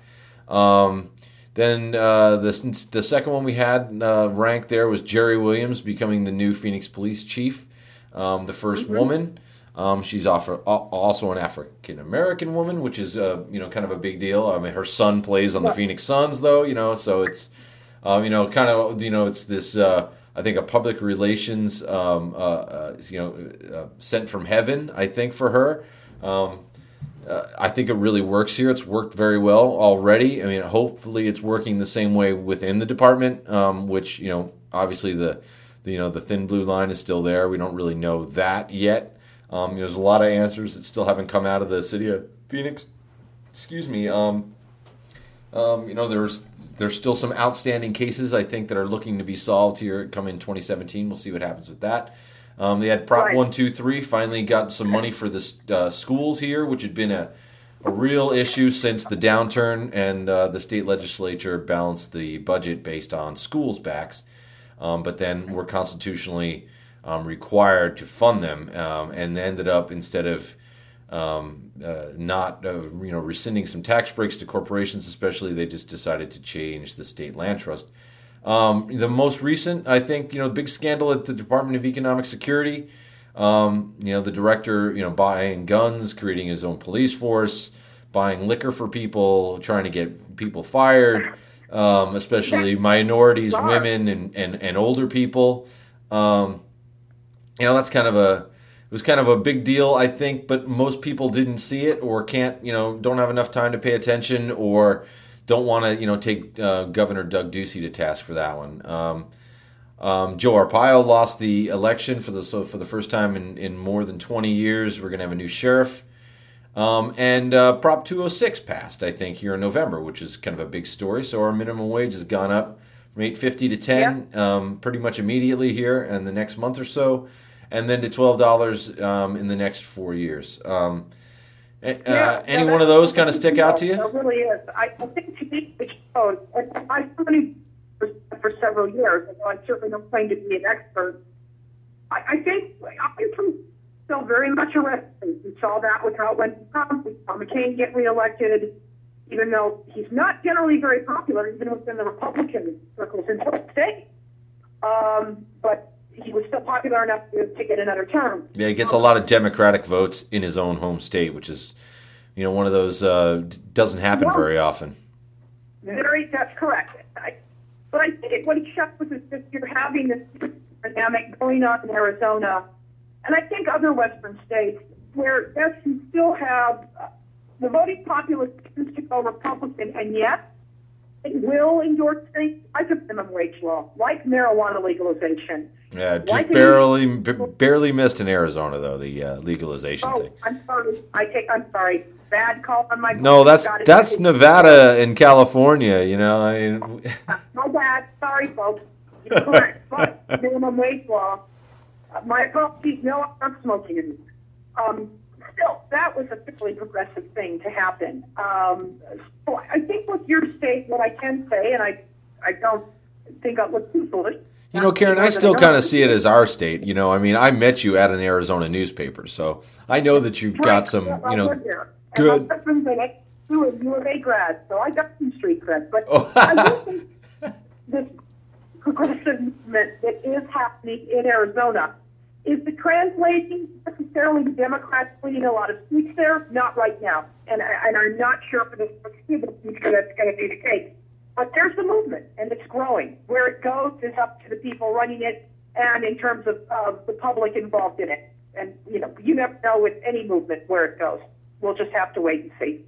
Um, then uh, the the second one we had uh, ranked there was Jeri Williams becoming the new Phoenix Police Chief, um, the 1st woman. Um, she's also an African American woman, which is uh, you know kind of a big deal. I mean, her son plays on the Phoenix Suns, though, you know, so it's um, you know kind of you know it's this uh, I think a public relations um, uh, uh, you know uh, sent from heaven. I think for her. Um, uh, I think it really works here. It's worked very well already. I mean, hopefully, it's working the same way within the department. Um, which you know, obviously the, the you know the thin blue line is still there. We don't really know that yet. Um, there's a lot of answers that still haven't come out of the city of Phoenix. Excuse me. Um, um, you know, there's there's still some outstanding cases I think that are looking to be solved here coming 2017. We'll see what happens with that. Um, they had Prop Right. One Two Three finally got some money for the uh, schools here, which had been a a real issue since the downturn, and uh, the state legislature balanced the budget based on schools backs, um, but then were constitutionally um, required to fund them, um, and ended up instead of um, uh, not uh, you know rescinding some tax breaks to corporations, especially they just decided to change the state land trust. Um, the most recent, I think, you know, big scandal at the Department of Economic Security. Um, you know, the director, you know, buying guns, creating his own police force, buying liquor for people, trying to get people fired, um, especially minorities, women, and, and, and older people. Um, you know, that's kind of a it was kind of a big deal, I think, but most people didn't see it or can't, you know, don't have enough time to pay attention or don't want to, you know, take uh, Governor Doug Ducey to task for that one. Um, um, Joe Arpaio lost the election for the so for the first time in, in more than 20 years. We're going to have a new sheriff. Um, and uh, Prop 206 passed, I think, here in November, which is kind of a big story. So our minimum wage has gone up from 850 to 10 um, pretty much immediately here in the next month or so, and then to $12 um, in the next four years. Um, uh, Yeah, any no, one of those kind of stick out to you? It really is. I, I think to me it shows. And I've somebody for, for several years, and I certainly don't claim to be an expert. I, I think I'm still very much arrested. We saw that with how it went to Trump. We saw McCain get reelected, even though he's not generally very popular, even within the Republican circles in some states. Um, but he was still popular enough to, to get another term. Yeah, he gets a lot of Democratic votes in his own home state, which is, you know, one of those uh, doesn't happen very often. Very, that's correct. I, but I think it, what he shocked was is that you're having this dynamic going on in Arizona, and I think other Western states where yes, you still have uh, the voting populace tends to go Republican, and yet it will endorse things like a minimum wage law, like marijuana legalization. Yeah, just barely b- barely missed in Arizona though the uh, legalization Oh, thing. I'm sorry. I take. I'm sorry. Bad call on my. No, that's Got it. that's Nevada and California. You know, I mean, My bad. Sorry, folks. You're correct. But minimum wage law. Uh, my apologies. No, I'm not smoking. Um, still, that was a fairly progressive thing to happen. Um, so I think with your state, what I can say, and I, I don't think I look too foolish. You know, Karen, I still kind of see it as our state. You know, I mean, I met you at an Arizona newspaper, so I know that you've got some, you know, good- And my husband's an ex U of A grad, so I got some street cred. But Oh. I do think this progressive movement that is happening in Arizona is it translating necessarily to Democrats winning a lot of seats there? Not right now, and, I, and I'm not sure for the foreseeable future that's going to be the case. But there's the movement, and it's growing. Where it goes is up to the people running it, and in terms of uh, the public involved in it. And you know, you never know with any movement where it goes. We'll just have to wait and see.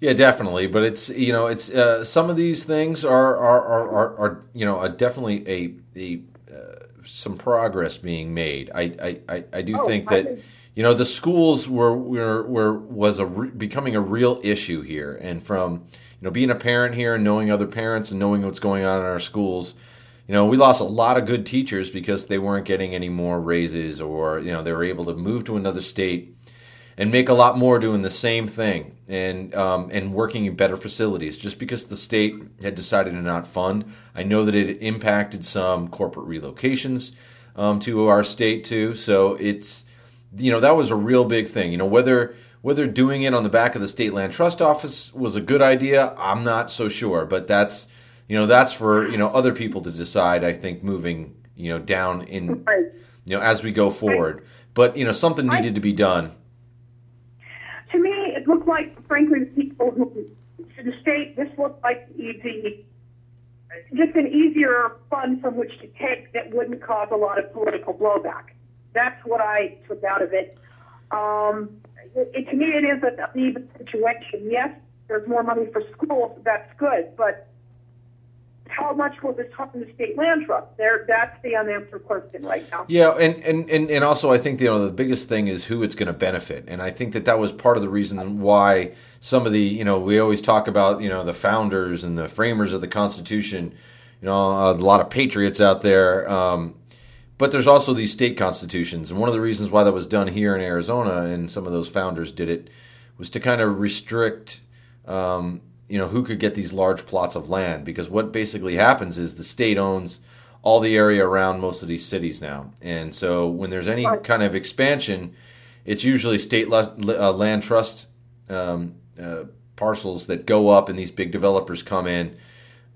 Yeah, definitely. But it's you know it's uh, some of these things are are are, are, are you know definitely a a uh, some progress being made. I I, I, I do Oh, think that you know the schools were were, were was a re- becoming a real issue here, and from you know being a parent here and knowing other parents and knowing what's going on in our schools. You know, we lost a lot of good teachers because they weren't getting any more raises, or you know, they were able to move to another state and make a lot more doing the same thing and um, and working in better facilities. Just because the state had decided to not fund, I know that it impacted some corporate relocations um, to our state too. So it's you know that was a real big thing. You know whether whether doing it on the back of the state land trust office was a good idea, I'm not so sure. But that's you know that's for you know other people to decide. I think moving you know down in you know as we go forward. But you know something needed to be done. It looked like, frankly, the people who to the state, this looked like easy, just an easier fund from which to take that wouldn't cause a lot of political blowback. That's what I took out of it. Um, it to me, it is an uneven situation. Yes, there's more money for schools. That's good, but how much will this harm the state land trust? There, that's the unanswered question right now. Yeah, and, and, and, and also I think you know the biggest thing is who it's going to benefit, and I think that that was part of the reason why some of the you know we always talk about you know the founders and the framers of the Constitution, you know a lot of patriots out there, um, but there's also these state constitutions, and one of the reasons why that was done here in Arizona and some of those founders did it was to kind of restrict. Um, you know who could get these large plots of land? Because what basically happens is the state owns all the area around most of these cities now. And so when there's any kind of expansion it's usually state le- uh, land trust um, uh, parcels that go up and these big developers come in.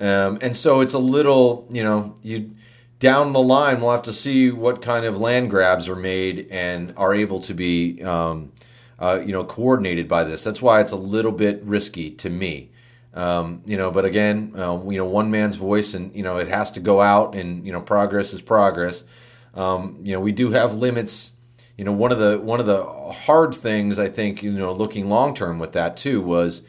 Um, and so it's a little you know you down the line we'll have to see what kind of land grabs are made and are able to be um, uh, you know coordinated by this. That's why it's a little bit risky to me um, you know, but again, uh, you know, one man's voice, and you know, it has to go out, and you know, progress is progress. Um, you know, we do have limits. You know, one of the one of the hard things I think, you know, looking long term with that too was,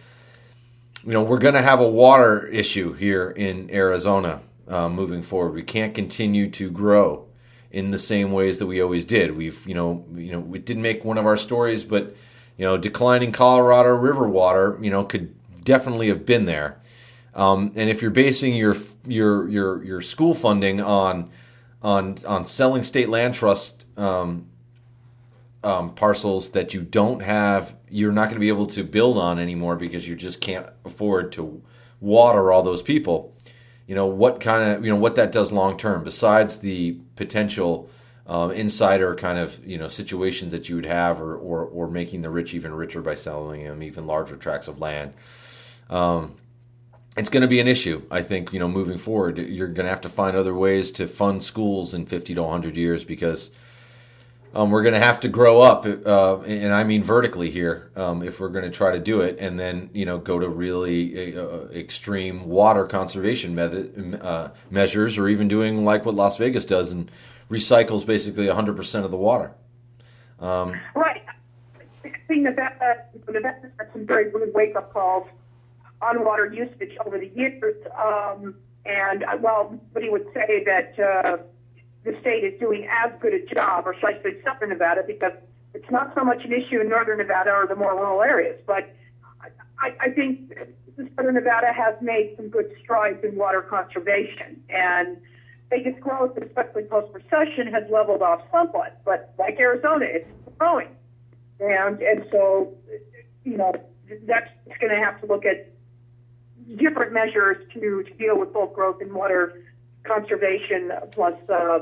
you know, we're going to have a water issue here in Arizona uh, moving forward. We can't continue to grow in the same ways that we always did. We've, you know, you know, it didn't make one of our stories, but you know, declining Colorado River water, you know, could definitely have been there. Um, and if you're basing your your your your school funding on on on selling state land trust um, um, parcels that you don't have, you're not going to be able to build on anymore because you just can't afford to water all those people. You know what kind of you know what that does long term. Besides the potential um, insider kind of you know situations that you would have, or, or or making the rich even richer by selling them even larger tracts of land. Um, it's going to be an issue, I think. You know, moving forward, you're going to have to find other ways to fund schools in 50 to 100 years because um, we're going to have to grow up, uh, and I mean vertically here, um, if we're going to try to do it, and then you know go to really uh, extreme water conservation method, uh, measures, or even doing like what Las Vegas does and recycles basically 100 percent of the water. Um, Right. I think that that, uh, that has had some very good wake up calls on water usage over the years. Um, and uh, well, somebody would say that uh, the state is doing as good a job, or should I say Southern Nevada, because it's not so much an issue in Northern Nevada or the more rural areas. But I, I think Southern Nevada has made some good strides in water conservation. And Vegas growth, especially post recession, has leveled off somewhat. But like Arizona, it's growing. and and so you know that's going to have to look at different measures to to deal with both growth and water conservation, plus uh,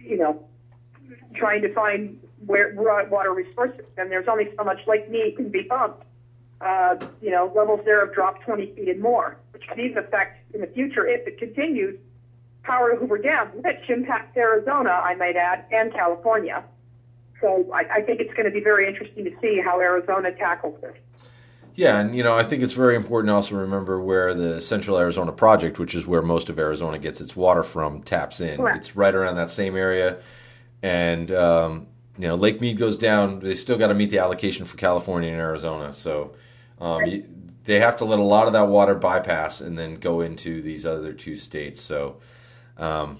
you know trying to find where water resources. And there's only so much Lake Mead can be pumped. Uh, you know, levels there have dropped 20 feet and more, which could even affect in the future if it continues power to Hoover Dam, which impacts Arizona, I might add, and California. So I, I think it's going to be very interesting to see how Arizona tackles this. Yeah, and you know, I think it's very important to also remember where the Central Arizona Project, which is where most of Arizona gets its water from, taps in. Correct. It's right around that same area, and um, you know, Lake Mead goes down. They still got to meet the allocation for California and Arizona, so um, right. they have to let a lot of that water bypass and then go into these other two states. So um,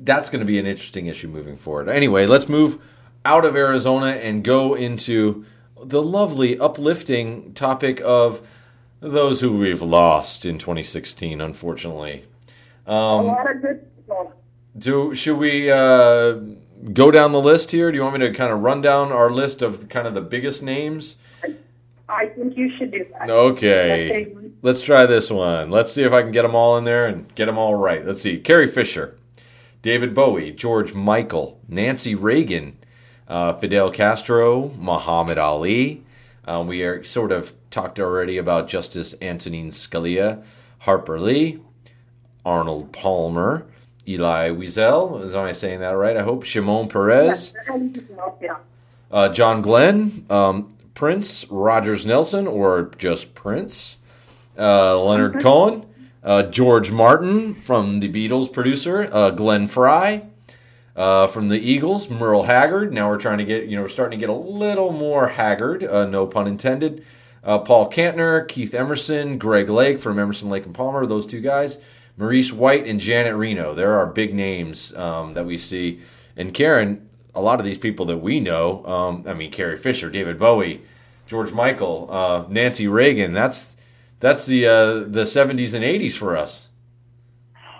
that's going to be an interesting issue moving forward. Anyway, let's move out of Arizona and go into the lovely, uplifting topic of those who we've lost in 2016, unfortunately. Um, a lot of good people. Do should we uh, go down the list here? Do you want me to kind of run down our list of kind of the biggest names? I think you should do that. Okay. Let's try this one. Let's see if I can get them all in there and get them all right. Let's see. Carrie Fisher, David Bowie, George Michael, Nancy Reagan, uh, Fidel Castro, Muhammad Ali. Um, we are sort of talked already about Justice Antonin Scalia, Harper Lee, Arnold Palmer, Elie Wiesel. Is I saying that right? I hope. Shimon Peres, Uh, John Glenn, um, Prince, Rogers Nelson, or just Prince, uh, Leonard Cohen, uh, George Martin from the Beatles producer, uh, Glenn Frey, uh, from the Eagles, Merle Haggard. Now we're trying to get, you know, we're starting to get a little more Haggard, uh, no pun intended. Uh, Paul Kantner, Keith Emerson, Greg Lake from Emerson, Lake and Palmer, those two guys. Maurice White and Janet Reno. There are big names um, that we see. And Karen, a lot of these people that we know, um, I mean, Carrie Fisher, David Bowie, George Michael, uh, Nancy Reagan. That's that's the uh, the seventies and eighties for us.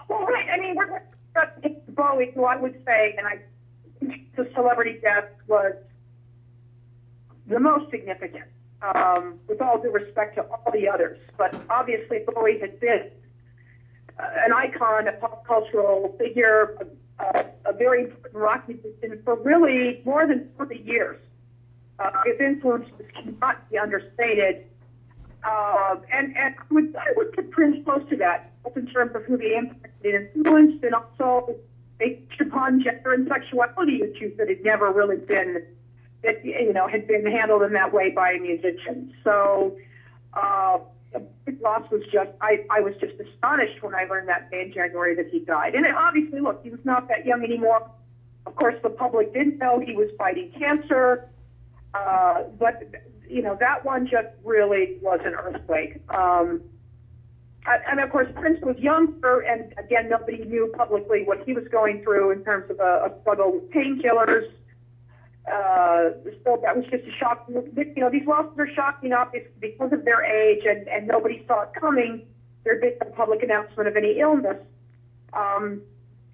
Well, right. I mean, we're Bowie, who I would say, and I the celebrity death was the most significant, um, with all due respect to all the others. But obviously, Bowie had been uh, an icon, a pop cultural figure, a, a very important rock musician for really more than 40 years. Uh, his influence cannot be understated. Uh, and and I would, I would put Prince close to that, both in terms of who he impacted and influenced, and also based upon gender and sexuality issues that had never really been, that you know, had been handled in that way by a musician. So, uh, his loss was just, I, I was just astonished when I learned that in January that he died. And obviously, look, he was not that young anymore. Of course, the public didn't know he was fighting cancer. Uh, but, you know, that one just really was an earthquake. Um, and of course, Prince was younger, and again, nobody knew publicly what he was going through in terms of a, a struggle with painkillers. Uh, so that was just a shock. You know, these losses are shocking, obviously, because of their age, and, and nobody saw it coming. There had been no public announcement of any illness. Um,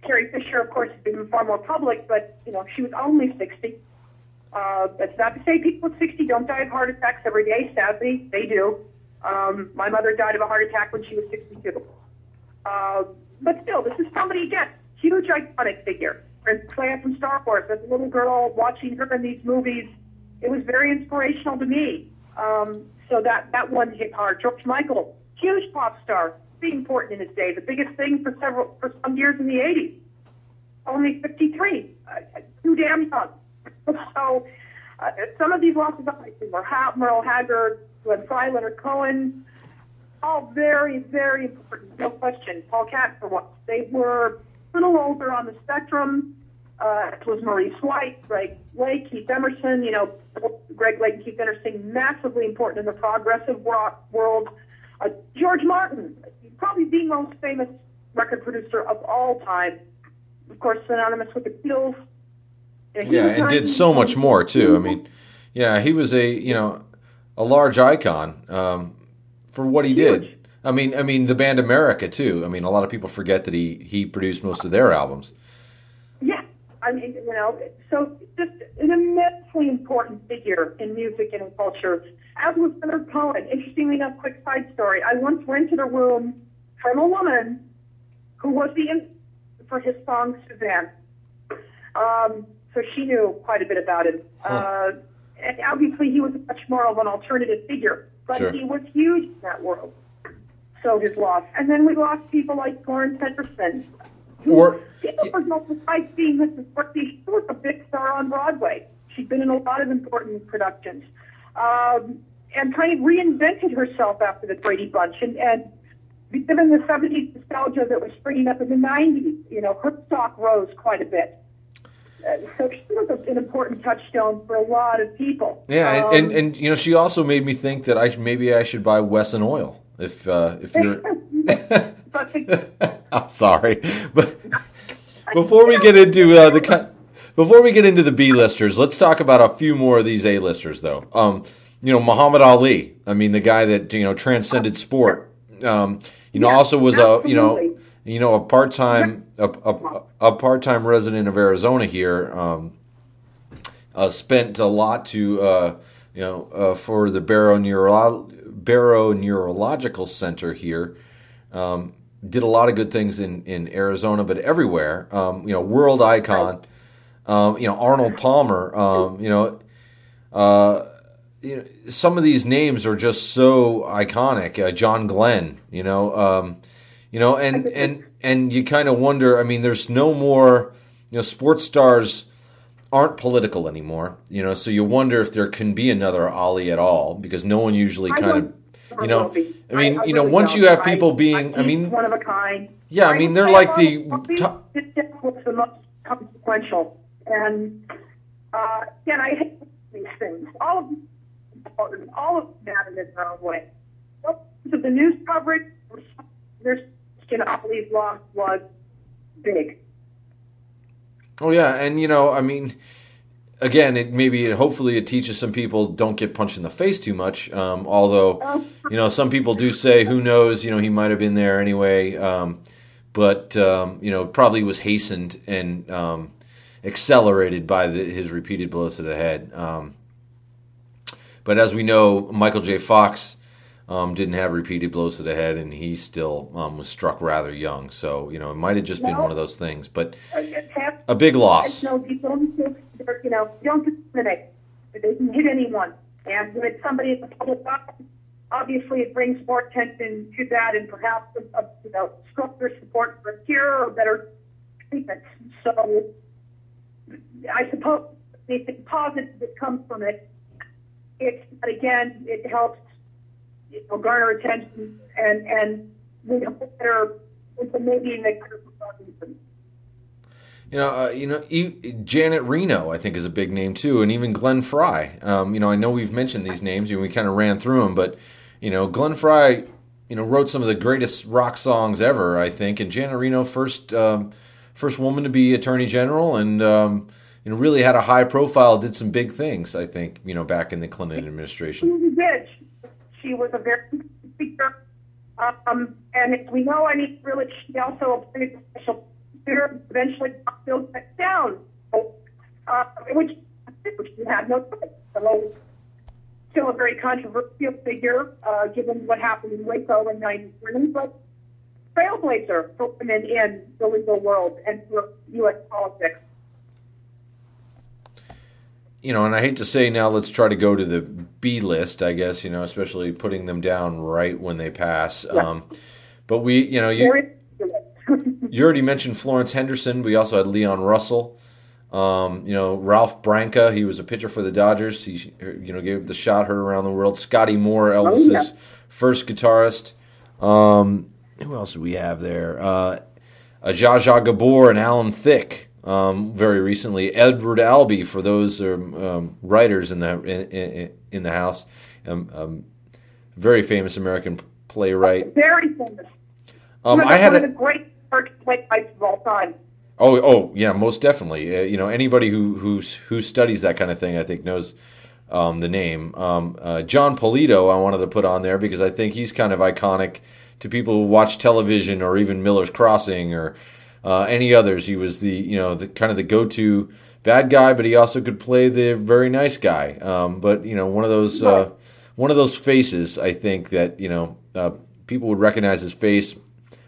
Carrie Fisher, of course, had been far more public, but you know, she was only 60. Uh, that's not to say people at 60 don't die of heart attacks every day. Sadly, they do. Um, my mother died of a heart attack when she was 62. Uh, but still, this is somebody, again, huge iconic figure. Princess Leia from Star Wars, as a little girl watching her in these movies, it was very inspirational to me. Um, so that, that one hit hard. George Michael, huge pop star, very important in his day, the biggest thing for several for some years in the 80s. Only 53, uh, too damn young. So uh, some of these losses Merle Haggard, Glenn Frey, Leonard Cohen, all very, very important, no question. Paul Katz, for what they were a little older on the spectrum. Uh, it was Maurice White, Greg Lake, Keith Emerson. You know, Greg Lake and Keith Emerson, massively important in the progressive rock world. Uh, George Martin, probably the most famous record producer of all time. Of course, synonymous with the Beatles. Yeah, and did so much more too. I mean, yeah, he was a you know a large icon um, for what he Huge. did. I mean, I mean the band America too. I mean, a lot of people forget that he he produced most of their albums. Yeah, I mean, you know, so just an immensely important figure in music and in culture, as was Leonard Cohen. Interestingly enough, quick side story. I once rented a room from a woman who was the for his song Suzanne. Um, so she knew quite a bit about him. Huh. Uh, and obviously, he was much more of an alternative figure, but Sure. he was huge in that world. So his loss. And then we lost people like Florence Henderson. who Or- People forget despite being Mrs. Brooksy, she was a big star on Broadway. She'd been in a lot of important productions. Um, and kind of reinvented herself after the Brady Bunch. And, and given the 70s nostalgia that was springing up in the 90s, you know, her stock rose quite a bit. Uh, so she was an important touchstone for a lot of people. Yeah, Um, and, and, and you know, she also made me think that I maybe I should buy Wesson oil if uh, if you're. I'm sorry, but before we get into uh, the before we get into the B listers, let's talk about a few more of these A listers, though. Um, you know, Muhammad Ali. I mean, the guy that you know transcended sport. Um, you know, Yeah, also was a you know absolutely. You know a part time a, a, a part time resident of Arizona here. Um, uh, spent a lot to uh, you know uh, for the Barrow Neuro- Barrow Neurological Center here. Um, did a lot of good things in, in Arizona, but everywhere. Um, you know, world icon. Um, you know, Arnold Palmer. Um, you know, uh, you know, some of these names are just so iconic. Uh, John Glenn. You know, um, you know, and and and you kind of wonder. I mean, there's no more. You know, sports stars aren't political anymore. You know, so you wonder if there can be another Ali at all because no one usually I kind of. You know, will be. I mean, you know, really once don't. you have people being, I mean, one of a kind. Yeah, I mean, they're like the all of these, top- This death was the most consequential, and uh, again, I hate these things. All of them, all of them matter in their own way. Well, so the news coverage, there's know, Ali's loss was big. Oh yeah, and you know, I mean, again, it maybe hopefully it teaches some people don't get punched in the face too much. Um, although, Oh. you know, some people do say, who knows? You know, he might have been there anyway. Um, but um, you know, probably was hastened and um, accelerated by the, his repeated blows to the head. Um, but as we know, Michael J. Fox um, didn't have repeated blows to the head, and he still um, was struck rather young. So you know, it might have just been one of those things. But Uh, a big loss. No, you don't, you know, don't discriminate. They can hit anyone. And when it's somebody in the public eye, obviously it brings more attention to that and perhaps, a, you know, stronger support for a cure or better treatment. So I suppose anything positive that comes from it, it's, but again, it helps, you know, garner attention and, and we have better, maybe performances. You know, uh, you know, e- Janet Reno, I think, is a big name too, and even Glenn Frey. Um, you know, I know we've mentioned these names, and we kind of ran through them, but you know, Glenn Frey, you know, wrote some of the greatest rock songs ever, I think, and Janet Reno, first um, first woman to be Attorney General, and um, you know, really had a high profile, did some big things, I think, you know, back in the Clinton administration. She did. She was a very speaker. Um, and as we know, mean, really, she also appointed a special prosecutor, eventually Bill back down, uh, which, which we had no choice. So, still a very controversial figure, uh, given what happened in Waco in 93, but trailblazer for women in the legal world and for U.S. politics. You know, and I hate to say now, let's try to go to the B list, I guess, you know, especially putting them down right when they pass. Yeah. Um, but we, you know, you, you already mentioned Florence Henderson. We also had Leon Russell. Um, you know, Ralph Branca, he was a pitcher for the Dodgers. He, you know, gave the shot heard around the world. Scotty Moore, Elvis's yeah. first guitarist. Um, who else do we have there? Uh, Zsa Gabor and Alan Thicke. Um, very recently, Edward Albee for those um, um, writers in the in, in, in the house. Um, um, very famous American playwright. very famous. Um, I had one a, of the great playwrights of all time. Oh, oh, yeah, most definitely. Uh, you know, anybody who who's, who studies that kind of thing, I think, knows um, the name. Um, uh, Jon Polito, I wanted to put on there because I think he's kind of iconic to people who watch television or even Miller's Crossing or uh, any others. He was the you know the kind of the go to bad guy, but he also could play the very nice guy. Um, but you know one of those uh, one of those faces. I think that you know uh, people would recognize his face,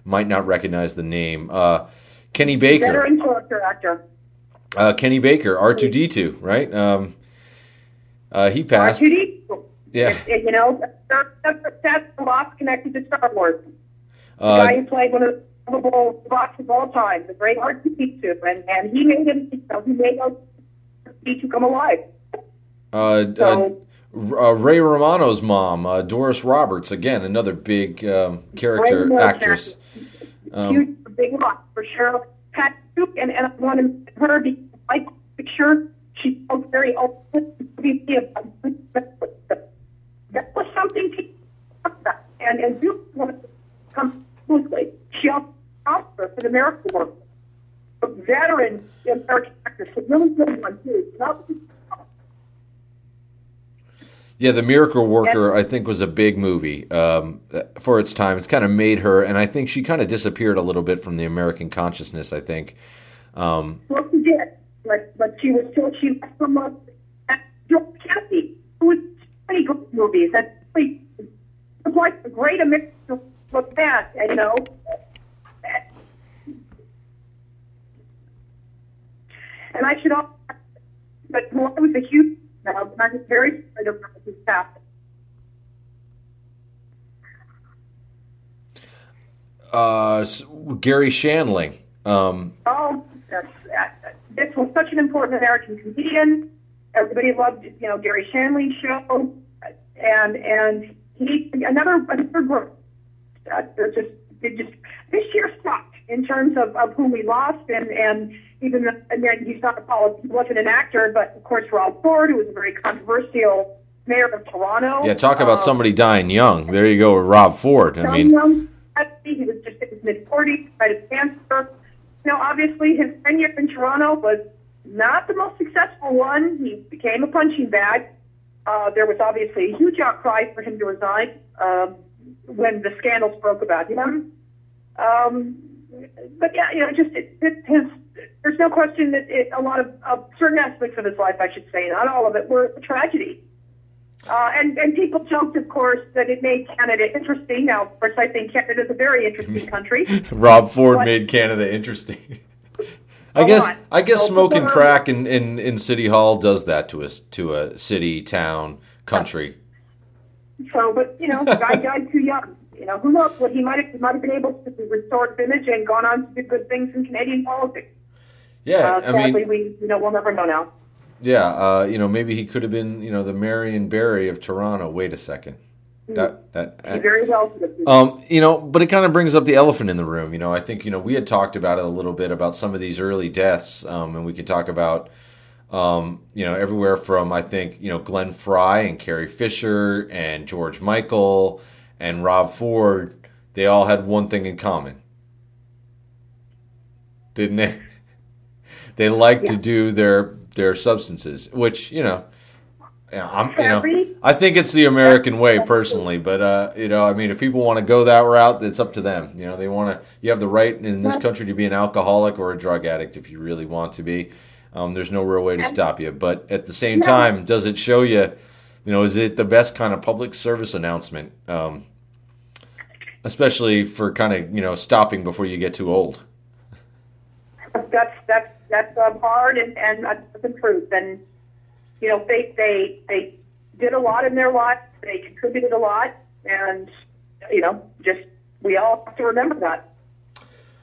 might not recognize the name. Uh, Kenny Baker, veteran character actor. Uh, Kenny Baker, R two D two, right? Um, uh, he passed. R2D2. Yeah. It- it- you know, that's, that's, that's the lost connected to Star Wars. The Uh, guy who played one of the lovable robots of all time, the great R2D2, and and he made him, you know, he made R2D2 come alive. Uh, uh, So- uh, Ray Romano's mom, uh, Doris Roberts, again another big um, character Ray actress. Um, Huge, big lot for sure. Pat Duke, and, and I wanted her to like picture. She spoke very open to be That was something to about. And, and Duke wanted to come smoothly. She also Oscar for the miracle work. A veteran American actress, a really good one too. Not yeah, The Miracle Worker, I think, was a big movie um, for its time. It's kind of made her, and I think she kind of disappeared a little bit from the American consciousness. I think. Um, Well, she did, but but she was still she was from uh, George Kennedy, who was many good movies. That really was like the great American look back, you know. And I should also, but Roy was a huge. Now, I was very sorry to his passing. uh, Garry Shandling. Um, Oh, that's, that, this was such an important American comedian. Everybody loved, you know, Garry Shandling's show, and and he another another group. Uh, they're just they just this year sucked in terms of, of who we lost, and and even and then he's not a poli- he wasn't an actor, but of course Rob Ford, who was a very controversial mayor of Toronto. yeah, talk about Um, somebody dying young. There you go with Rob Ford. I mean, young he was just in his mid 40s, died of cancer. Know, obviously his tenure in Toronto was not the most successful one. He became a punching bag. Uh, there was obviously a huge outcry for him to resign um, when the scandals broke about him. Um, but yeah, you know, just it, it, his. There's no question that it, a lot of uh, certain aspects of his life, I should say, not all of it, were a tragedy. Uh, and, and people joked, of course, that it made Canada interesting. Now, of course, I think Canada is a very interesting country. Rob Ford What? made Canada interesting. I A guess lot. I guess So smoking people crack in, in, in City Hall does that to us to a city, town, country. So, but you know, the guy died too young. You know, who knows what he might have he might have been able to restore his image and gone on to do good things in Canadian politics. Yeah, Uh, I mean, we you know we'll never know now. yeah, uh, you know, maybe he could have been, you know, the Marion Barry of Toronto. Wait a second, that that. He very well could have been. Um, you know, but it kind of brings up the elephant in the room. You know, I think you know we had talked about it a little bit about some of these early deaths, um, and we could talk about, um, you know, everywhere from I think you know Glenn Frey and Carrie Fisher and George Michael and Rob Ford. They all had one thing in common, didn't they? They like to do their their substances, which you know. Yeah, I'm, you know, I think it's the American way personally, but uh, you know, I mean, if people want to go that route, it's up to them. You know, they want to. You have the right in this country to be an alcoholic or a drug addict if you really want to be. Um, there's no real way to stop you, but at the same time, does it show you? You know, is it the best kind of public service announcement? Um, especially for kind of you know stopping before you get too old. that's that's that's um, hard and and that's the truth. And you know, they they they did a lot in their lives. They contributed a lot, and you know, just we all have to remember that.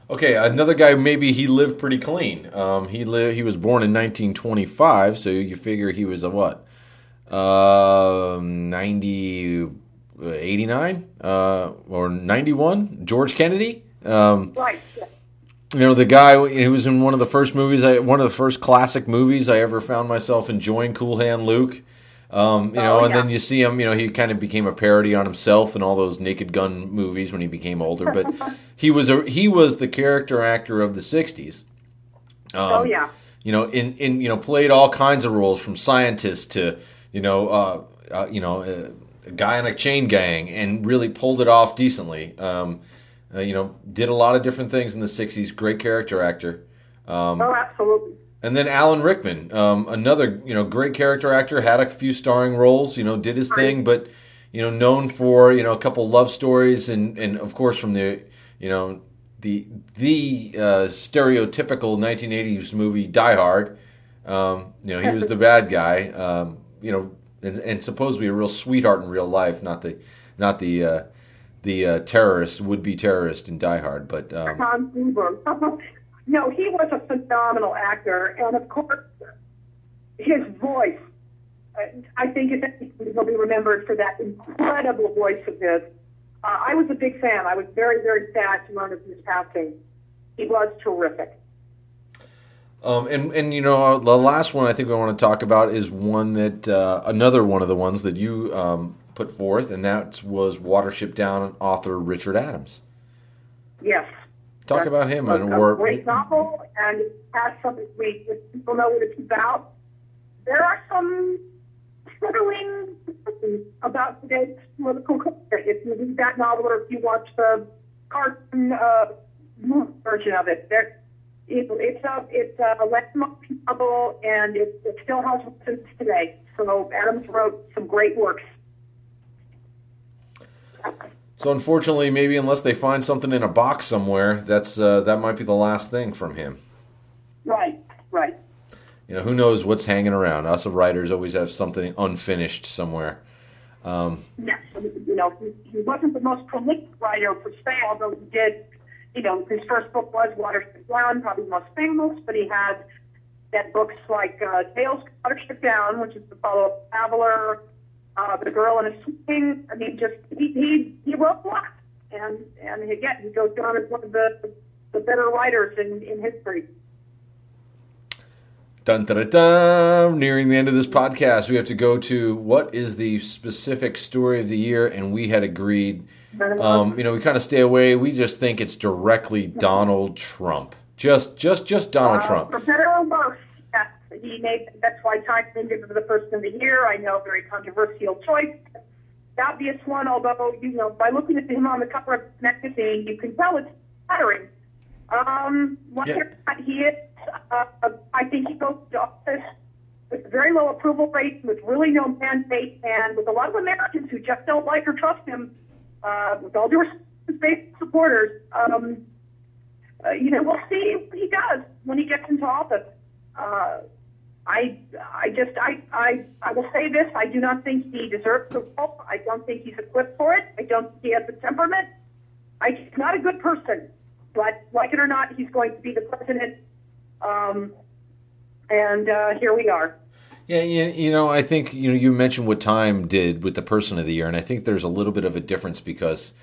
Okay, another guy. Maybe he lived pretty clean. Um, he lived. He was born in 1925, so you figure he was a what? Um, 90, 89, uh, or 91. George Kennedy. Um, Right. Yeah. You know the guy. He was in one of the first movies. I, one of the first classic movies I ever found myself enjoying. Cool Hand Luke. Um, you know, Oh, and then you see him. You know, he kind of became a parody on himself in all those Naked Gun movies when he became older. But he was a he was the character actor of the '60s. Um, oh yeah. you know, in, in you know, played all kinds of roles from scientist to you know, uh, uh, you know, uh, a guy in a chain gang, and really pulled it off decently. Um, Uh, you know, did a lot of different things in the '60s. Great character actor. Um, oh, absolutely. And then Alan Rickman, um, another you know great character actor, had a few starring roles. You know, did his thing, but you know, known for you know a couple love stories, and and of course from the you know the the uh, stereotypical 1980s movie Die Hard. Um, you know, he was the bad guy. Um, you know, and, and supposed to be a real sweetheart in real life, not the not the uh, the uh, terrorist would be terrorist in Die Hard, but um, no, he was a phenomenal actor, and of course, his voice. I think he'll be remembered for that incredible voice of his. Uh, I was a big fan. I was very, very sad to learn of his passing. He was terrific. Um, and and you know the last one I think we want to talk about is one that uh, another one of the ones that you um, put forth, and that was Watership Down author Richard Adams. Yes. Talk That's about him a, and a great novel, and it has something we people know what it's about. There are some struggling about today's political culture. If you read that novel or if you watch the cartoon uh, version of it, there it, it's a it's a landmark novel, and it, it still has relevance today. So Adams wrote some great works. So unfortunately, maybe unless they find something in a box somewhere, that's uh, that might be the last thing from him. Right, right. You know, who knows what's hanging around? Us writers always have something unfinished somewhere. Um, yes, you know, he, he wasn't the most prolific writer per se, although he did you know, his first book was Watership Down, probably the most famous, but he had that books like uh, Tales Watership Down, which is the follow-up Traveler, uh, The Girl in a Swing. I mean, just he he, he wrote a lot, and and again, he goes down as one of the the better writers in in history. Dun, dun, dun, dun. Nearing the end of this podcast, we have to go to what is the specific story of the year, and we had agreed um, you know, we kind of stay away. We just think it's directly Donald Trump. Just, just, just Donald uh, Trump. For better or he made. That's why Time him for the person of the year. I know, very controversial choice. The obvious one, although you know, by looking at him on the cover of the magazine, you can tell it's flattering. Um, yeah. he is, uh, I think he goes to office with very low approval rates, with really no mandate, and with a lot of Americans who just don't like or trust him uh, with all due respect to his base supporters, um, uh, you know, we'll see what he does when he gets into office. Uh, I, I just, I, I, I will say this: I do not think he deserves the role. I don't think he's equipped for it. I don't think he has the temperament. I, he's not a good person, but like it or not, he's going to be the president. Um, and uh, here we are. Yeah, you know, I think you know you mentioned what Time did with the Person of the Year, and I think there's a little bit of a difference because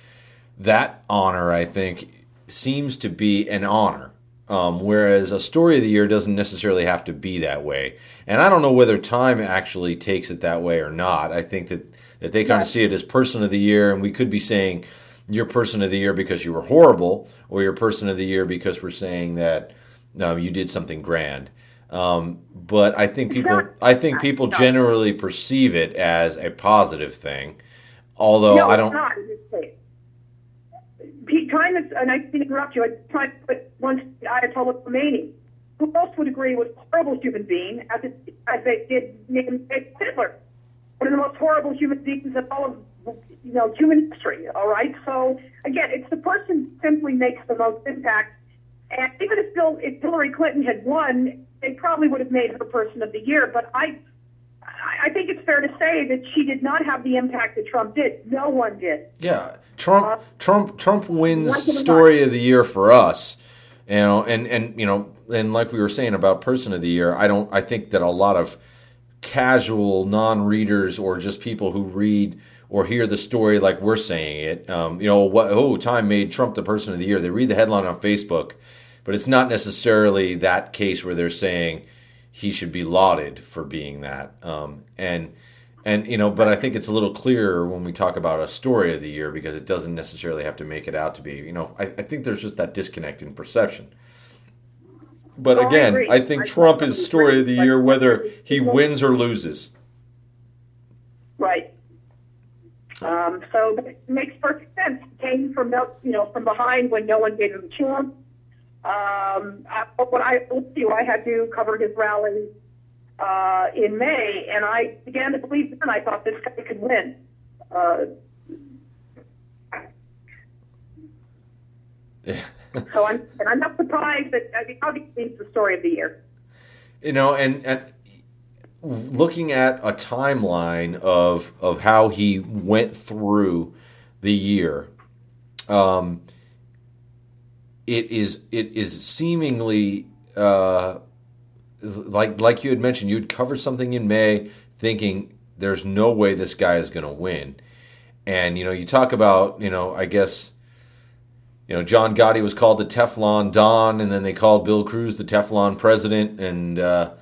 that honor, I think, seems to be an honor, um, whereas a Story of the Year doesn't necessarily have to be that way. And I don't know whether Time actually takes it that way or not. I think that that they kind of see it as Person of the Year, and we could be saying your Person of the Year because you were horrible, or your Person of the Year because we're saying that um, you did something grand. Um, but I think people, I think people generally perceive it as a positive thing. Although no, I don't. Pete, time is, and I can interrupt you. I tried to put once Ayatollah Khomeini, who else would agree was a horrible human being, as it, as they did name Hitler, one of the most horrible human beings of all of you know human history. All right, so again, it's the person simply makes the most impact. And even if Bill, if Hillary Clinton had won, they probably would have made her person of the year. But I, I think it's fair to say that she did not have the impact that Trump did. No one did. Yeah, Trump, uh, Trump, Trump wins story of the year for us. You know, and and you know, and like we were saying about person of the year, I don't. I think that a lot of casual non-readers or just people who read or hear the story like we're saying it. Um, you know, what? Oh, Time made Trump the person of the year. They read the headline on Facebook but it's not necessarily that case where they're saying he should be lauded for being that. Um, and and you know, but I think it's a little clearer when we talk about a story of the year because it doesn't necessarily have to make it out to be. You know, I, I think there's just that disconnect in perception. But oh, again, I, I think I Trump is story of the year whether he wins or loses. Right. Um, so it makes perfect sense. Came from you know from behind when no one gave him a chance. Um, I, but when I you I had to cover his rally uh, in May, and I began to believe then I thought this guy could win. Uh, so I'm and I'm not surprised that I mean obviously it's the story of the year. You know, and, and looking at a timeline of of how he went through the year, um, it is it is seemingly uh, like like you had mentioned. You'd cover something in May, thinking there's no way this guy is going to win, and you know you talk about you know I guess you know, John Gotti was called the Teflon Don, and then they called Bill Cruz the Teflon President, and uh,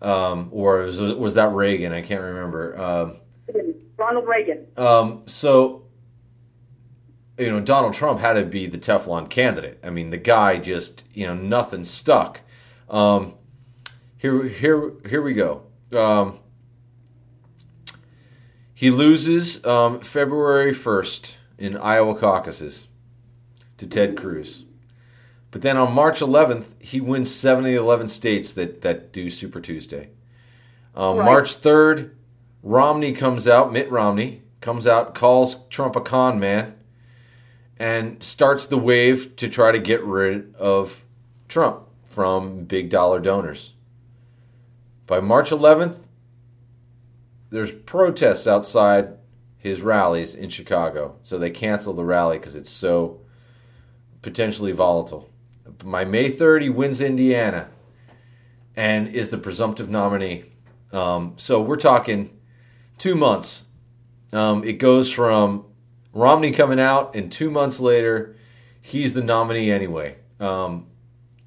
um, or was, was, that Reagan? I can't remember. Um, Ronald Reagan. Um, so, you know, Donald Trump had to be the Teflon candidate. I mean, the guy just, you know, nothing stuck. Um, here, here, here we go. Um, he loses um, February first in Iowa caucuses to Ted Cruz. But then on March 11th, he wins seven of the 11 states that, that do Super Tuesday. Um, right. March 3rd, Romney comes out, Mitt Romney comes out, calls Trump a con man, and starts the wave to try to get rid of Trump from big dollar donors. By March 11th, there's protests outside his rallies in Chicago. So they cancel the rally because it's so potentially volatile. By May 3rd, he wins Indiana and is the presumptive nominee. Um, so we're talking two months. Um, it goes from Romney coming out, and two months later, he's the nominee anyway. Um,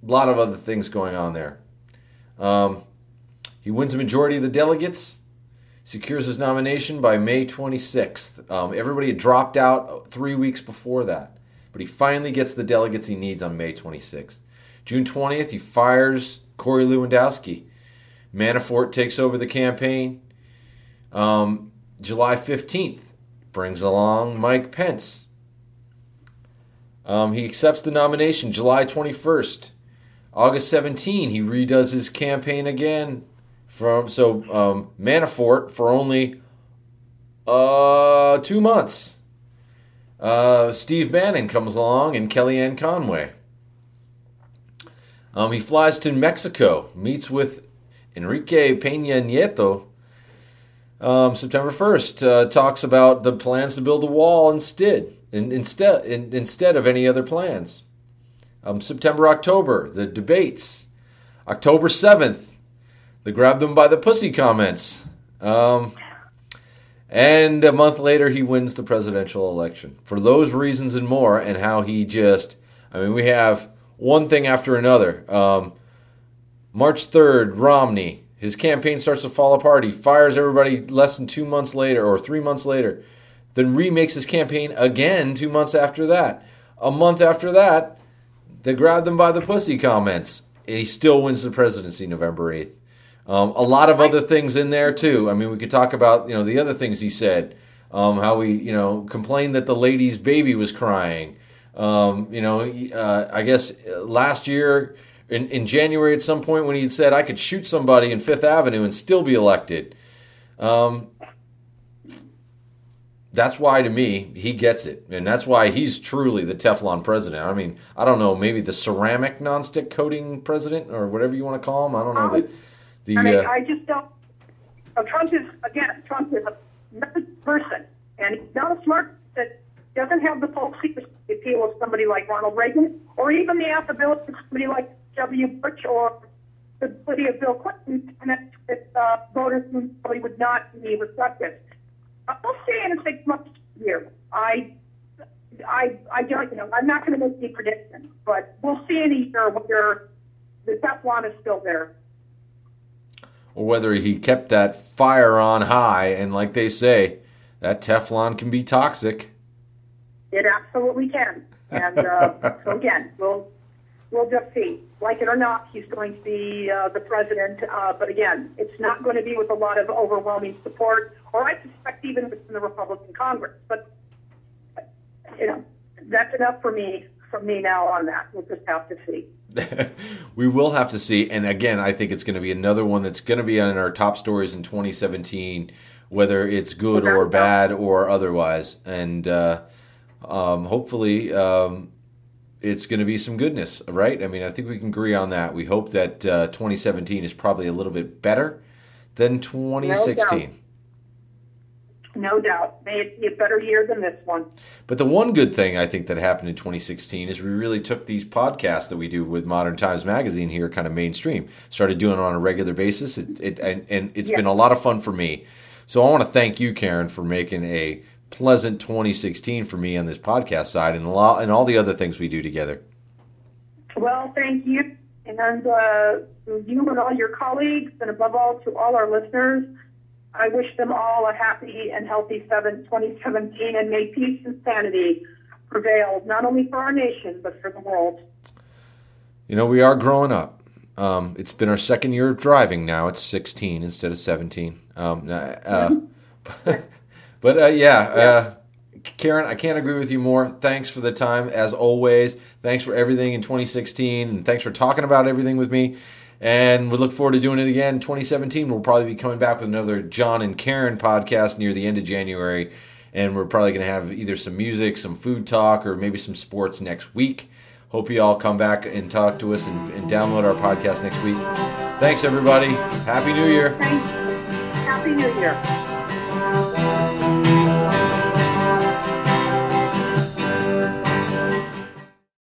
a lot of other things going on there. Um, he wins a majority of the delegates, secures his nomination by May 26th. Um, everybody had dropped out three weeks before that but he finally gets the delegates he needs on May 26th. June 20th, he fires Corey Lewandowski. Manafort takes over the campaign. Um, July 15th, brings along Mike Pence. Um, he accepts the nomination July 21st. August 17, he redoes his campaign again. From so um, Manafort for only uh, two months uh, Steve Bannon comes along and Kellyanne Conway. Um, he flies to Mexico, meets with Enrique Peña Nieto. Um, September 1st, uh, talks about the plans to build a wall instead, in, instead, in, instead of any other plans. Um, September, October, the debates. October 7th, the grab them by the pussy comments. Um, and a month later, he wins the presidential election. For those reasons and more, and how he just, I mean, we have one thing after another. Um, March 3rd, Romney, his campaign starts to fall apart. He fires everybody less than two months later or three months later. Then remakes his campaign again two months after that. A month after that, they grab them by the pussy comments. And he still wins the presidency November 8th. Um, a lot of other things in there too. I mean, we could talk about you know the other things he said. Um, how he you know complained that the lady's baby was crying. Um, you know, uh, I guess uh, last year in, in January at some point when he said I could shoot somebody in Fifth Avenue and still be elected. Um, that's why to me he gets it, and that's why he's truly the Teflon president. I mean, I don't know, maybe the ceramic nonstick coating president or whatever you want to call him. I don't know. Um, the, I mean, uh, I just don't. Uh, Trump is again. Trump is a person, and he's not a smart that doesn't have the secrecy appeal of somebody like Ronald Reagan, or even the affability of somebody like W. Bush, or the ability of Bill Clinton, and that with uh, voters who probably would not be receptive. Uh, we'll see in six months here. I I, I don't, you know, I'm not going to make any predictions, but we'll see in a year whether the Teflon is still there or whether he kept that fire on high. And like they say, that Teflon can be toxic. It absolutely can. And uh, so again, we'll we'll just see. Like it or not, he's going to be uh, the president. Uh, but again, it's not going to be with a lot of overwhelming support, or I suspect even within the Republican Congress. But you know, that's enough for me from me now on that. We'll just have to see. we will have to see. And again, I think it's going to be another one that's going to be on our top stories in 2017, whether it's good or bad or otherwise. And uh, um, hopefully, um, it's going to be some goodness, right? I mean, I think we can agree on that. We hope that uh, 2017 is probably a little bit better than 2016. No doubt. May it be a better year than this one. But the one good thing I think that happened in 2016 is we really took these podcasts that we do with Modern Times Magazine here kind of mainstream. Started doing it on a regular basis. It, it and, and it's yeah. been a lot of fun for me. So I want to thank you, Karen, for making a pleasant 2016 for me on this podcast side and a lot, and all the other things we do together. Well, thank you, and uh, to you and all your colleagues, and above all to all our listeners. I wish them all a happy and healthy 2017, and may peace and sanity prevail not only for our nation but for the world. You know, we are growing up. Um, it's been our second year of driving now. It's 16 instead of 17. Um, uh, But uh, yeah, yeah. Uh, Karen, I can't agree with you more. Thanks for the time, as always. Thanks for everything in 2016, and thanks for talking about everything with me. And we look forward to doing it again in 2017. We'll probably be coming back with another John and Karen podcast near the end of January. And we're probably going to have either some music, some food talk, or maybe some sports next week. Hope you all come back and talk to us and, and download our podcast next week. Thanks, everybody. Happy New Year. Thanks. Happy New Year.